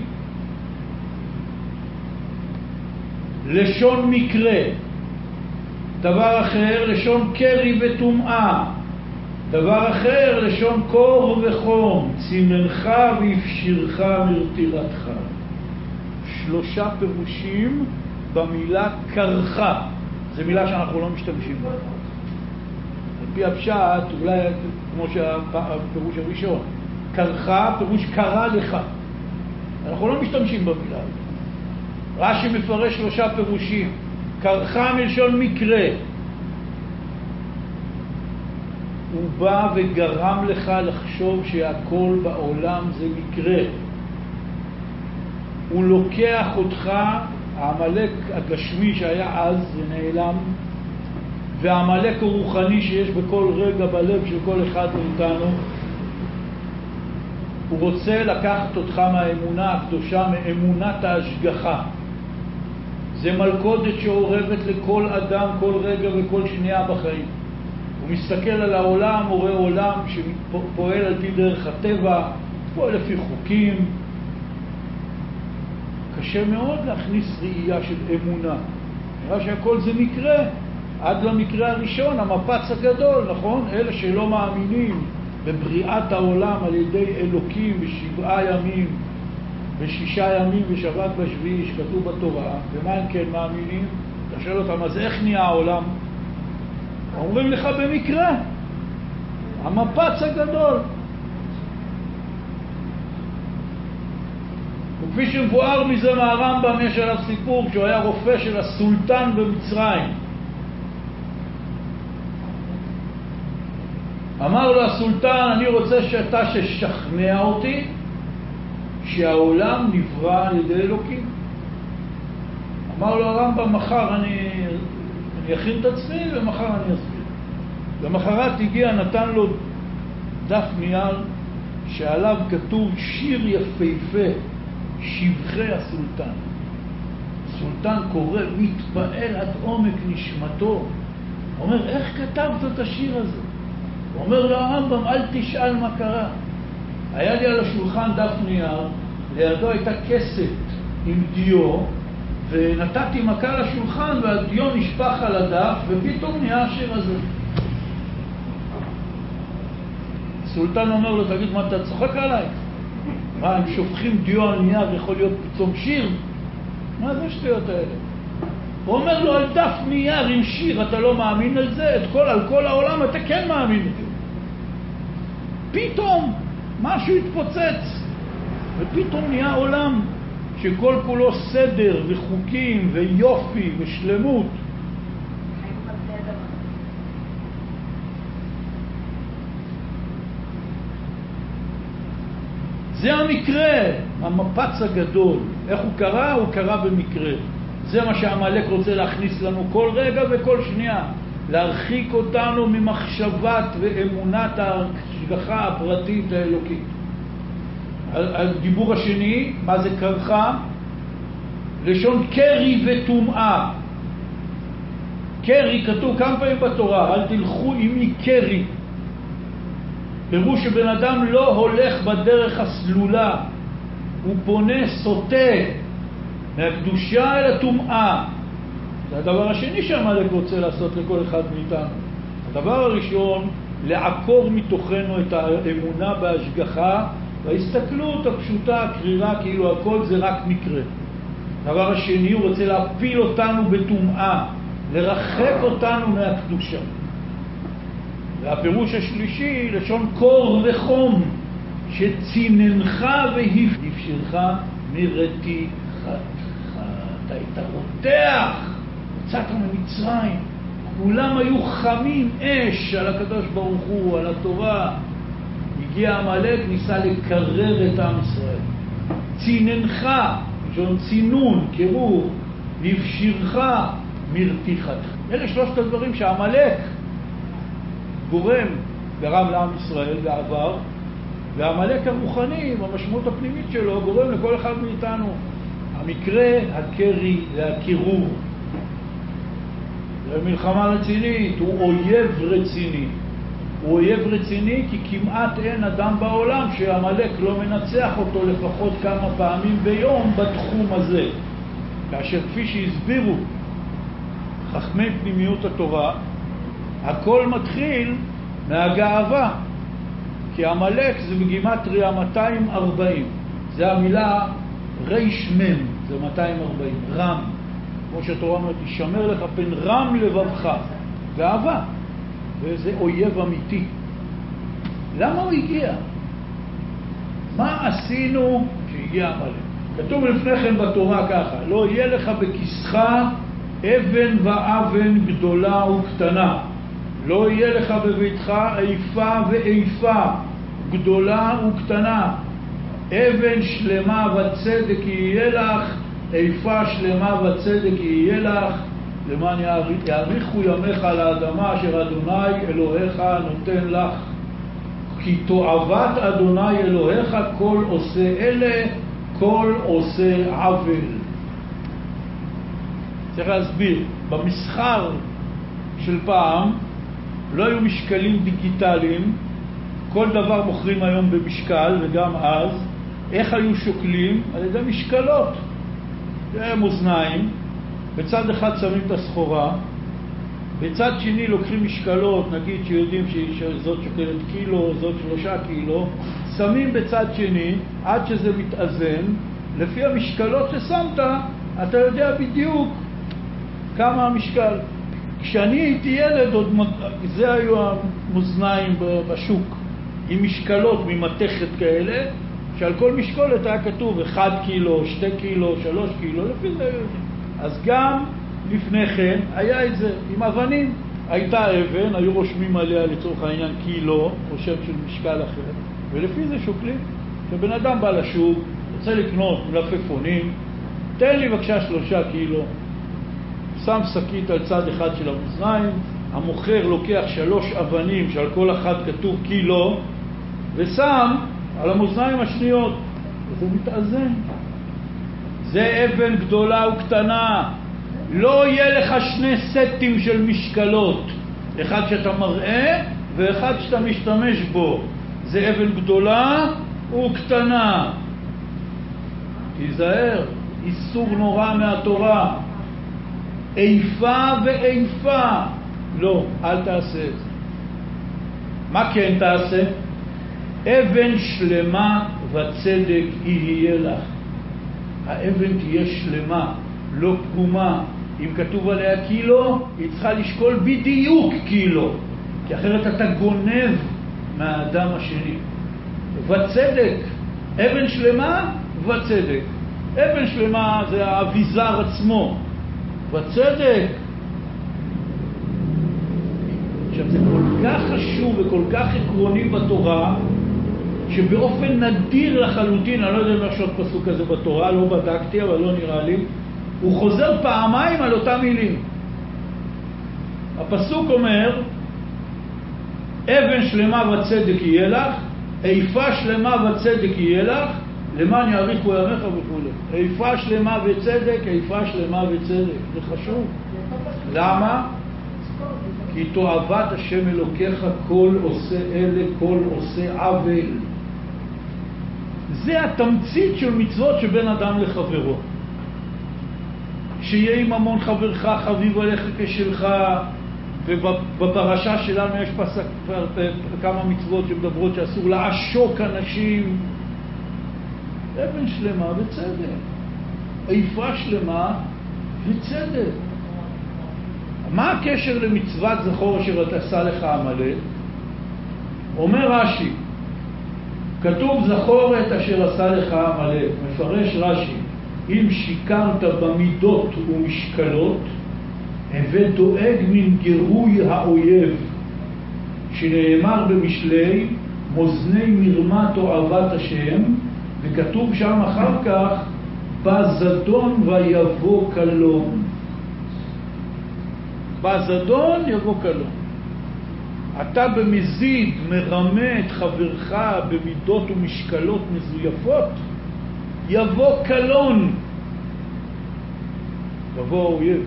לשון מקרה, דבר אחר לשון קרי וטומאה, דבר אחר לשון קור וחום, צימנך ואפשירך מרטירתך. שלושה פירושים במילה קרחה. זו מילה שאנחנו לא משתמשים בה. על פי הפשט, אולי כמו שהפירוש הראשון, קרחה, פירוש קרה לך. אנחנו לא משתמשים במילה הזאת. רש"י מפרש שלושה פירושים. קרחה מלשון מקרה. הוא בא וגרם לך לחשוב שהכל בעולם זה מקרה. הוא לוקח אותך, העמלק הגשמי שהיה אז ונעלם, והעמלק הרוחני שיש בכל רגע בלב של כל אחד מאיתנו, הוא רוצה לקחת אותך מהאמונה הקדושה, מאמונת ההשגחה. זה מלכודת שאורבת לכל אדם כל רגע וכל שנייה בחיים. הוא מסתכל על העולם, הוא רואה עולם שפועל על פי דרך הטבע, פועל לפי חוקים, קשה מאוד להכניס ראייה של אמונה. נראה שהכל זה מקרה, עד למקרה הראשון, המפץ הגדול, נכון? אלה שלא מאמינים בבריאת העולם על ידי אלוקים בשבעה ימים, בשישה ימים ושבת בשביעי שכתוב בתורה, ומה הם כן מאמינים? אתה שואל אותם, אז איך נהיה העולם? אומרים לך במקרה, המפץ הגדול. וכפי שמבואר מזה מהרמב"ם, יש עליו סיפור כשהוא היה רופא של הסולטן במצרים. אמר לו הסולטן, אני רוצה שאתה ששכנע אותי שהעולם נברא על ידי אלוקים. אמר לו הרמב"ם, מחר אני, אני אכין את עצמי ומחר אני אסביר. למחרת הגיע, נתן לו דף נייר שעליו כתוב שיר יפהפה שבחי הסולטן. סולטן קורא, מתפעל עד עומק נשמתו. אומר, איך כתבת את השיר הזה? הוא אומר לו הרמב"ם, אל תשאל מה קרה. היה לי על השולחן דף נייר, לידו הייתה כסת עם דיו, ונתתי מכה לשולחן והדיו נשפך על הדף, ופתאום נהיה השיר הזה. סולטן אומר לו, תגיד, מה אתה צוחק עליי? מה, הם שופכים דיו על נייר, יכול להיות פתאום שיר? מה זה השטויות האלה? הוא אומר לו, על דף נייר עם שיר, אתה לא מאמין על זה? את כל, על כל העולם אתה כן מאמין לזה. פתאום משהו התפוצץ, ופתאום נהיה עולם שכל כולו סדר וחוקים ויופי ושלמות. זה המקרה, המפץ הגדול. איך הוא קרה? הוא קרה במקרה. זה מה שעמלק רוצה להכניס לנו כל רגע וכל שנייה. להרחיק אותנו ממחשבת ואמונת ההשגחה הפרטית האלוקית. הדיבור השני, מה זה קרחה? לשון קרי וטומאה. קרי כתוב כמה פעמים בתורה, אל תלכו עמי קרי. פירוש שבן אדם לא הולך בדרך הסלולה, הוא פונה, סוטה מהקדושה אל הטומאה. זה הדבר השני שעמלק רוצה לעשות לכל אחד מאיתנו. הדבר הראשון, לעקור מתוכנו את האמונה בהשגחה וההסתכלות הפשוטה, הקרירה, כאילו הכל זה רק מקרה. הדבר השני, הוא רוצה להפיל אותנו בטומאה, לרחק אותנו מהקדושה. והפירוש השלישי, לשון קור וחום, שציננך והפשירך מרתיחתך. אתה היית רותח, יצאת ממצרים, כולם היו חמים אש על הקדוש ברוך הוא, על התורה. הגיע עמלק, ניסה לקרר את עם ישראל. ציננך, לשון צינון, קירור, והפשירך מרתיחתך. אלה שלושת הדברים שעמלק גורם, גרם לעם ישראל בעבר, והעמלק הרוחני, במשמעות הפנימית שלו, גורם לכל אחד מאיתנו. המקרה הקרי והקירור. זה מלחמה רצינית, הוא אויב רציני. הוא אויב רציני כי כמעט אין אדם בעולם שעמלק לא מנצח אותו לפחות כמה פעמים ביום בתחום הזה. כאשר כפי שהסבירו חכמי פנימיות התורה, הכל מתחיל מהגאווה, כי עמלק זה בגימטריה 240, זה המילה מם, זה 240, רם. כמו שהתורה אומרת, ישמר לך פן רם לבבך, גאווה, וזה אויב אמיתי. למה הוא הגיע? מה עשינו כשהגיע עמלק? כתוב לפני כן בתורה ככה, לא יהיה לך בכיסך אבן ואבן גדולה וקטנה, לא יהיה לך בביתך איפה ואיפה, גדולה וקטנה, אבן שלמה וצדק יהיה לך, איפה שלמה וצדק יהיה לך, למען יאריכו ימיך על האדמה אשר אדוני אלוהיך נותן לך. כי תועבת אדוני אלוהיך כל עושה אלה, כל עושה עוול. צריך להסביר, במסחר של פעם לא היו משקלים דיגיטליים, כל דבר מוכרים היום במשקל, וגם אז, איך היו שוקלים? על ידי משקלות. זה מאזניים, בצד אחד שמים את הסחורה, בצד שני לוקחים משקלות, נגיד שיודעים שזאת שוקלת קילו, זאת שלושה קילו, שמים בצד שני עד שזה מתאזן, לפי המשקלות ששמת, אתה יודע בדיוק כמה המשקל. כשאני הייתי ילד, עוד, זה היו המאזניים בשוק, עם משקלות ממתכת כאלה, שעל כל משקולת היה כתוב 1 קילו, 2 קילו, 3 קילו, לפי זה היו. אז גם לפני כן היה את זה עם אבנים. הייתה אבן, היו רושמים עליה לצורך העניין קילו, או שם של משקל אחר, ולפי זה שוקלים. כשבן אדם בא לשוק, רוצה לקנות מלפפונים, תן לי בבקשה שלושה קילו, שם שקית על צד אחד של המאזניים, המוכר לוקח שלוש אבנים שעל כל אחת כתוב קילו, ושם על המאזניים השניות, וזה מתאזן. זה אבן גדולה וקטנה. לא יהיה לך שני סטים של משקלות, אחד שאתה מראה ואחד שאתה משתמש בו. זה אבן גדולה וקטנה. תיזהר, איסור נורא מהתורה. איפה ואיפה. לא, אל תעשה את זה. מה כן תעשה? אבן שלמה וצדק יהיה לך. האבן תהיה שלמה, לא פגומה. אם כתוב עליה קילו, היא צריכה לשקול בדיוק קילו, כי אחרת אתה גונב מהאדם השני. וצדק, אבן שלמה וצדק. אבן שלמה זה האביזר עצמו, וצדק. עכשיו זה כל כך חשוב וכל כך עקרוני בתורה, שבאופן נדיר לחלוטין, אני לא יודע אם יש עוד פסוק כזה בתורה, לא בדקתי, אבל לא נראה לי, הוא חוזר פעמיים על אותם מילים. הפסוק אומר, אבן שלמה וצדק יהיה לך, איפה שלמה וצדק יהיה לך, למען יאריכו ימיך וכו'. איפה שלמה וצדק, איפה שלמה וצדק. זה חשוב. למה? כי תועבת השם אלוקיך כל עושה אלה, כל עושה עוול. זה התמצית של מצוות שבין אדם לחברו. שיהיה עם ממון חברך חביב עליך כשלך, ובפרשה שלנו יש פסק, כמה מצוות שמדברות שאסור לעשוק אנשים. אבן שלמה וצדק, איפה שלמה וצדק. מה הקשר למצוות זכור אשר עשה לך עמלק? אומר רש"י, כתוב זכור את אשר עשה לך עמלק, מפרש רש"י, אם שיקרת במידות ומשקלות, הווה דואג מן גירוי האויב, שנאמר במשלי, מאזני מרמה תועבת השם, וכתוב שם אחר כך, בזדון ויבוא קלון. בזדון יבוא קלון. אתה במזיד מרמה את חברך במידות ומשקלות מזויפות, יבוא קלון. יבוא האויב.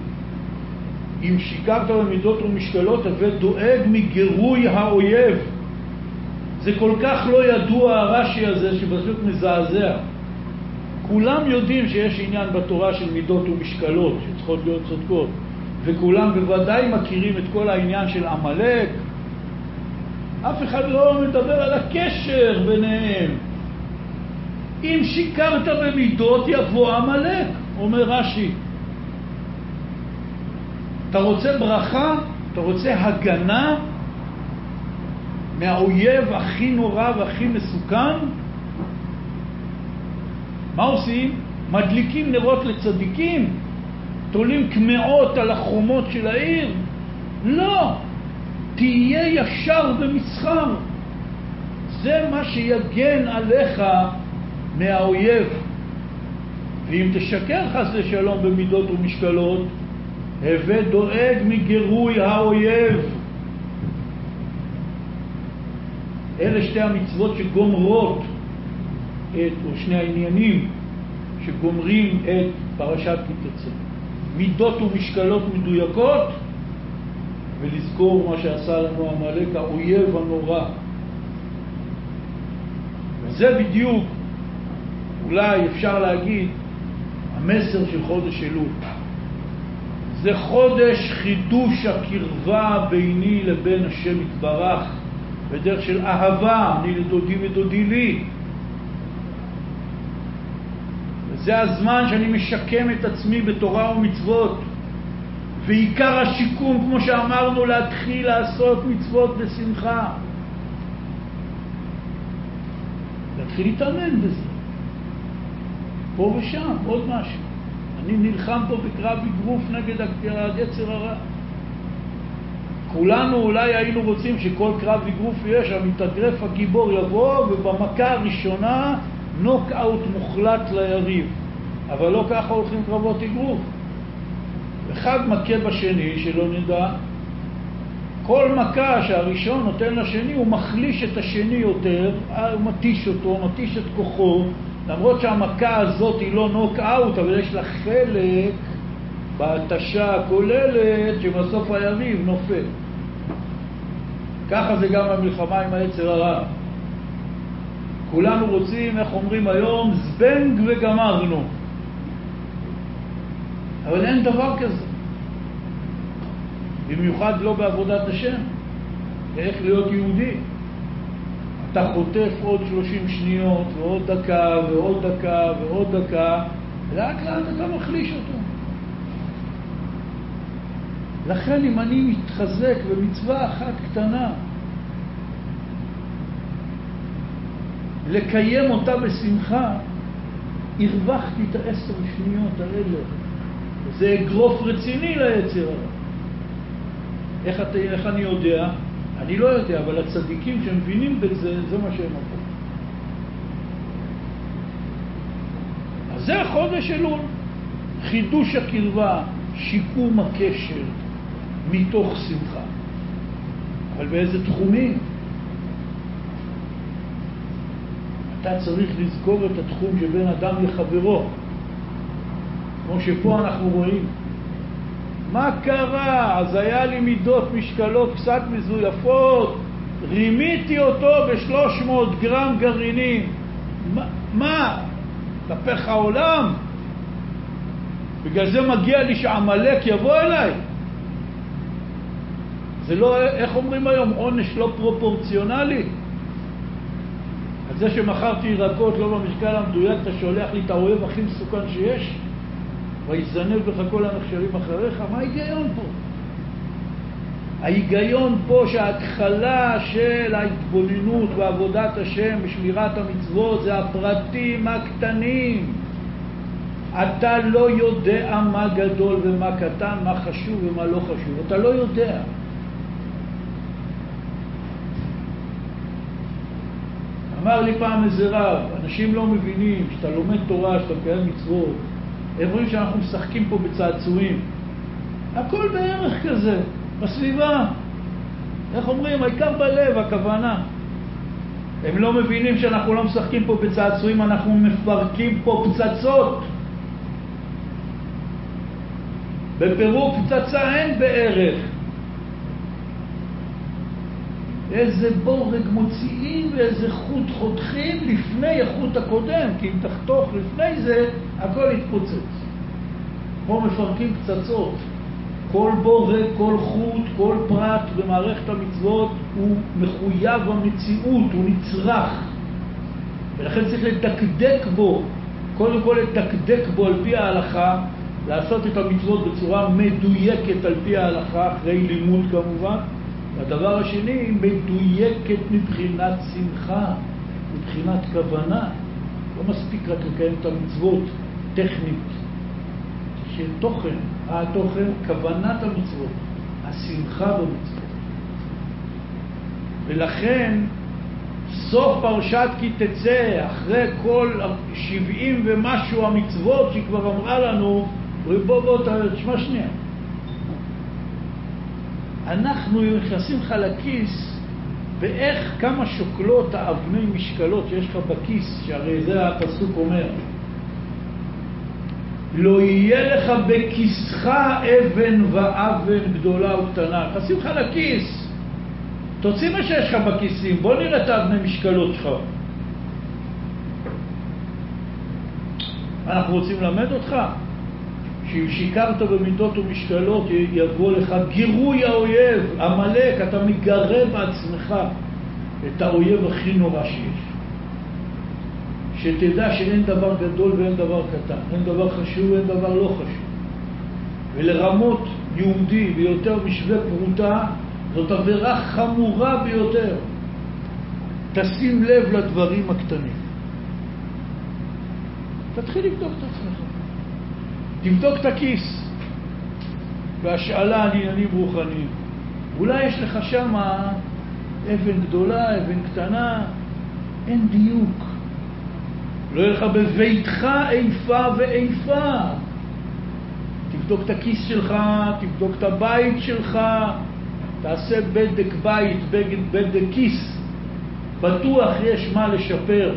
אם שיקרת במידות ומשקלות, הווה דואג מגירוי האויב. זה כל כך לא ידוע הרש"י הזה, שפשוט מזעזע. כולם יודעים שיש עניין בתורה של מידות ומשקלות, שצריכות להיות צודקות, וכולם בוודאי מכירים את כל העניין של עמלק. אף אחד לא מדבר על הקשר ביניהם. אם שיקרת במידות, יבוא עמלק, אומר רש"י. אתה רוצה ברכה? אתה רוצה הגנה מהאויב הכי נורא והכי מסוכן? מה עושים? מדליקים נרות לצדיקים? תולים קמעות על החומות של העיר? לא! תהיה ישר במסחר. זה מה שיגן עליך מהאויב. ואם תשקר חס ושלום במידות ומשקלות, הווה דואג מגירוי האויב. אלה שתי המצוות שגומרות את, או שני העניינים שגומרים את פרשת כי תצא. מידות ומשקלות מדויקות, ולזכור מה שעשה לנו עמלק, האויב הנורא. וזה בדיוק, אולי אפשר להגיד, המסר של חודש אלול. זה חודש חידוש הקרבה ביני לבין השם יתברך, בדרך של אהבה, אני לדודי ודודי לי. וזה הזמן שאני משקם את עצמי בתורה ומצוות. ועיקר השיקום, כמו שאמרנו, להתחיל לעשות מצוות בשמחה. להתחיל להתאמן בזה. פה ושם, עוד משהו. אני נלחם פה בקרב אגרוף נגד היצר הרע. כולנו אולי היינו רוצים שכל קרב אגרוף יהיה שהמתאגרף הגיבור יבוא ובמכה הראשונה נוקאוט מוחלט ליריב. אבל לא ככה הולכים קרבות אגרוף. אחד מכה בשני, שלא נדע. כל מכה שהראשון נותן לשני, הוא מחליש את השני יותר, הוא מתיש אותו, מתיש את כוחו, למרות שהמכה הזאת היא לא נוק-אאוט, אבל יש לה חלק בהתשה הכוללת שבסוף היריב נופל. ככה זה גם במלחמה עם היצר הרע. כולנו רוצים, איך אומרים היום, זבנג וגמרנו. אבל אין דבר כזה. במיוחד לא בעבודת השם. איך להיות יהודי. אתה חוטף עוד 30 שניות, ועוד דקה, ועוד דקה, ועוד דקה, לאט לאט אתה מחליש אותו. לכן אם אני מתחזק במצווה אחת קטנה, לקיים אותה בשמחה, הרווחתי את העשר שניות האלה. זה אגרוף רציני ליצר. איך, איך אני יודע? אני לא יודע, אבל הצדיקים שמבינים בזה, זה מה שהם אמרו. אז זה החודש אלול. חידוש הקרבה, שיקום הקשר, מתוך שמחה. אבל באיזה תחומים? אתה צריך לזכור את התחום שבין אדם לחברו, כמו שפה אנחנו רואים. מה קרה? אז היה לי מידות משקלות קצת מזויפות, רימיתי אותו ב-300 גרם גרעינים. מה? מה? העולם? בגלל זה מגיע לי שעמלק יבוא אליי? זה לא, איך אומרים היום, עונש לא פרופורציונלי? על זה שמכרתי ירקות לא במשקל המדויק, אתה שולח לי את האויב הכי מסוכן שיש? ויזנב בך כל הנחשבים אחריך? מה ההיגיון פה? ההיגיון פה שההתחלה של ההתבוננות בעבודת השם, בשמירת המצוות, זה הפרטים הקטנים. אתה לא יודע מה גדול ומה קטן, מה חשוב ומה לא חשוב. אתה לא יודע. אמר לי פעם איזה רב, אנשים לא מבינים שאתה לומד תורה, שאתה מקיים מצוות, הם רואים שאנחנו משחקים פה בצעצועים. הכל בערך כזה, בסביבה. איך אומרים? העיקר בלב, הכוונה. הם לא מבינים שאנחנו לא משחקים פה בצעצועים, אנחנו מפרקים פה פצצות. בפירוק פצצה אין בערך. איזה בורג מוציאים ואיזה חוט חותכים לפני החוט הקודם, כי אם תחתוך לפני זה, הכל יתפוצץ. פה מפרקים פצצות. כל בורג, כל חוט, כל פרט במערכת המצוות הוא מחויב במציאות, הוא נצרך. ולכן צריך לדקדק בו, קודם כל לדקדק בו על פי ההלכה, לעשות את המצוות בצורה מדויקת על פי ההלכה, אחרי לימוד כמובן, והדבר השני, מדויקת מבחינת שמחה, מבחינת כוונה. לא מספיק רק לקיים את המצוות טכנית, של תוכן, התוכן, כוונת המצוות, השמחה במצוות. ולכן סוף פרשת כי תצא, אחרי כל שבעים ומשהו המצוות שהיא כבר אמרה לנו, בוא בוא תשמע שנייה. אנחנו נכנסים לך לכיס ואיך, כמה שוקלות האבני משקלות שיש לך בכיס, שהרי זה הפסוק אומר. לא יהיה לך בכיסך אבן ואבן גדולה וקטנה. נכנסים לך לכיס. תוציא מה שיש לך בכיסים, בוא נראה את האבני משקלות שלך. אנחנו רוצים ללמד אותך? שאם שיקרת במידות ומשקלות יבוא לך גירוי האויב, עמלק, אתה מגרה בעצמך את האויב הכי נורא שיש. שתדע שאין דבר גדול ואין דבר קטן, אין דבר חשוב ואין דבר לא חשוב. ולרמות יהודי ביותר משווה פרוטה זאת עבירה חמורה ביותר. תשים לב לדברים הקטנים. תתחיל לבדוק את עצמך. תבדוק את הכיס בהשאלה על עניינים רוחניים. אולי יש לך שם אבן גדולה, אבן קטנה, אין דיוק. לא יהיה לך בביתך איפה ואיפה. תבדוק את הכיס שלך, תבדוק את הבית שלך, תעשה בדק בית, בדק כיס. בטוח יש מה לשפר.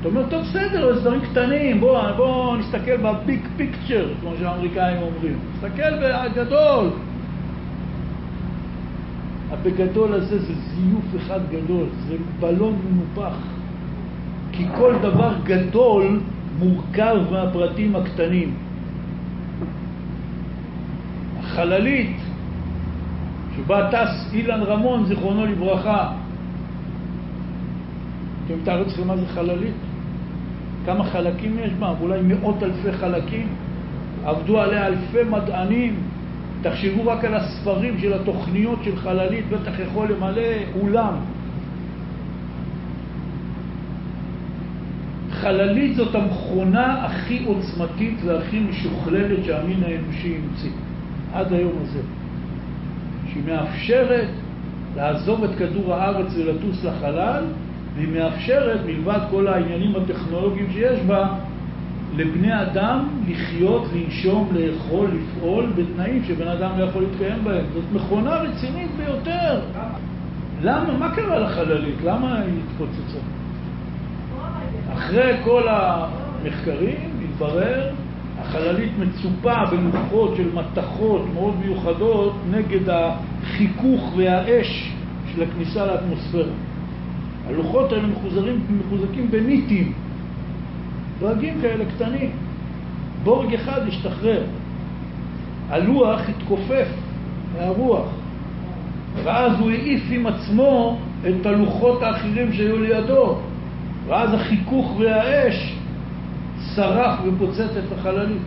אתה אומר, טוב, בסדר, זה דברים קטנים, בוא, בוא נסתכל בביג פיקצ'ר, כמו שהאמריקאים אומרים. נסתכל בגדול. הבגדול הזה זה זיוף אחד גדול, זה בלון מנופח. כי כל דבר גדול מורכב מהפרטים הקטנים. החללית שבה טס אילן רמון, זיכרונו לברכה, אתם מתארו לכם מה זה חללית? כמה חלקים יש בה? אולי מאות אלפי חלקים. עבדו עליה אלפי מדענים. תחשבו רק על הספרים של התוכניות של חללית, בטח יכול למלא אולם. חללית זאת המכונה הכי עוצמתית והכי משוכללת שהמין האנושי המציא, עד היום הזה. שהיא מאפשרת לעזוב את כדור הארץ ולטוס לחלל, והיא מאפשרת, מלבד כל העניינים הטכנולוגיים שיש בה, לבני אדם לחיות, לנשום, לאכול, לפעול בתנאים שבן אדם לא יכול להתקיים בהם. זאת מכונה רצינית ביותר. למה? מה קרה לחללית? למה היא התפוצצה? אחרי כל המחקרים התברר, החללית מצופה בלוחות של מתכות מאוד מיוחדות נגד החיכוך והאש של הכניסה לאטמוספירה. הלוחות האלה מחוזרים, מחוזקים בניטים, דרגים כאלה קטנים. בורג אחד השתחרר. הלוח התכופף מהרוח, ואז הוא העיף עם עצמו את הלוחות האחרים שהיו לידו, ואז החיכוך והאש שרף ופוצץ את החללית.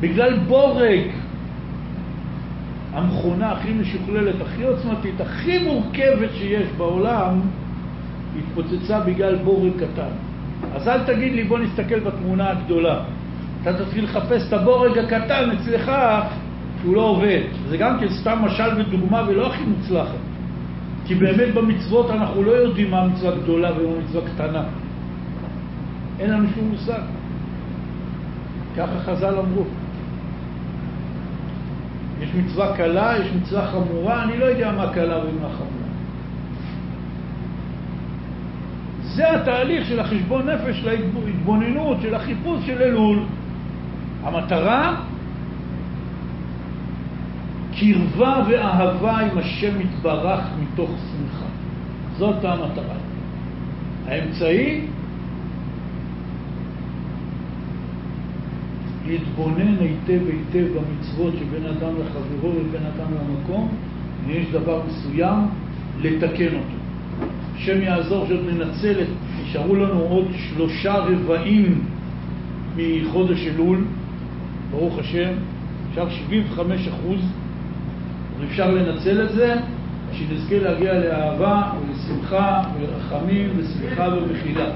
בגלל בורג המכונה הכי משוכללת, הכי עוצמתית, הכי מורכבת שיש בעולם, התפוצצה בגלל בורג קטן. אז אל תגיד לי, בוא נסתכל בתמונה הגדולה. אתה תתחיל לחפש את הבורג הקטן אצלך, שהוא לא עובד. זה גם כן סתם משל ודוגמה ולא הכי מוצלחת. כי באמת במצוות אנחנו לא יודעים מה מצווה גדולה ומה מצווה קטנה. אין לנו שום מושג. ככה חז"ל אמרו. יש מצווה קלה, יש מצווה חמורה, אני לא יודע מה קלה ומה חמורה. זה התהליך של החשבון נפש, של ההתבוננות, של החיפוש של אלול. המטרה, קרבה ואהבה עם השם יתברך מתוך שמחה. זאת המטרה. האמצעי, להתבונן היטב היטב במצוות שבין אדם לחברו ובין אדם למקום, ויש דבר מסוים, לתקן אותו. השם יעזור שעוד ננצל את, נשארו לנו עוד שלושה רבעים מחודש אלול, ברוך השם, נשאר 75 אחוז, אפשר לנצל את זה, שנזכה להגיע לאהבה ולשמחה ולרחמים וסליחה ומחילה.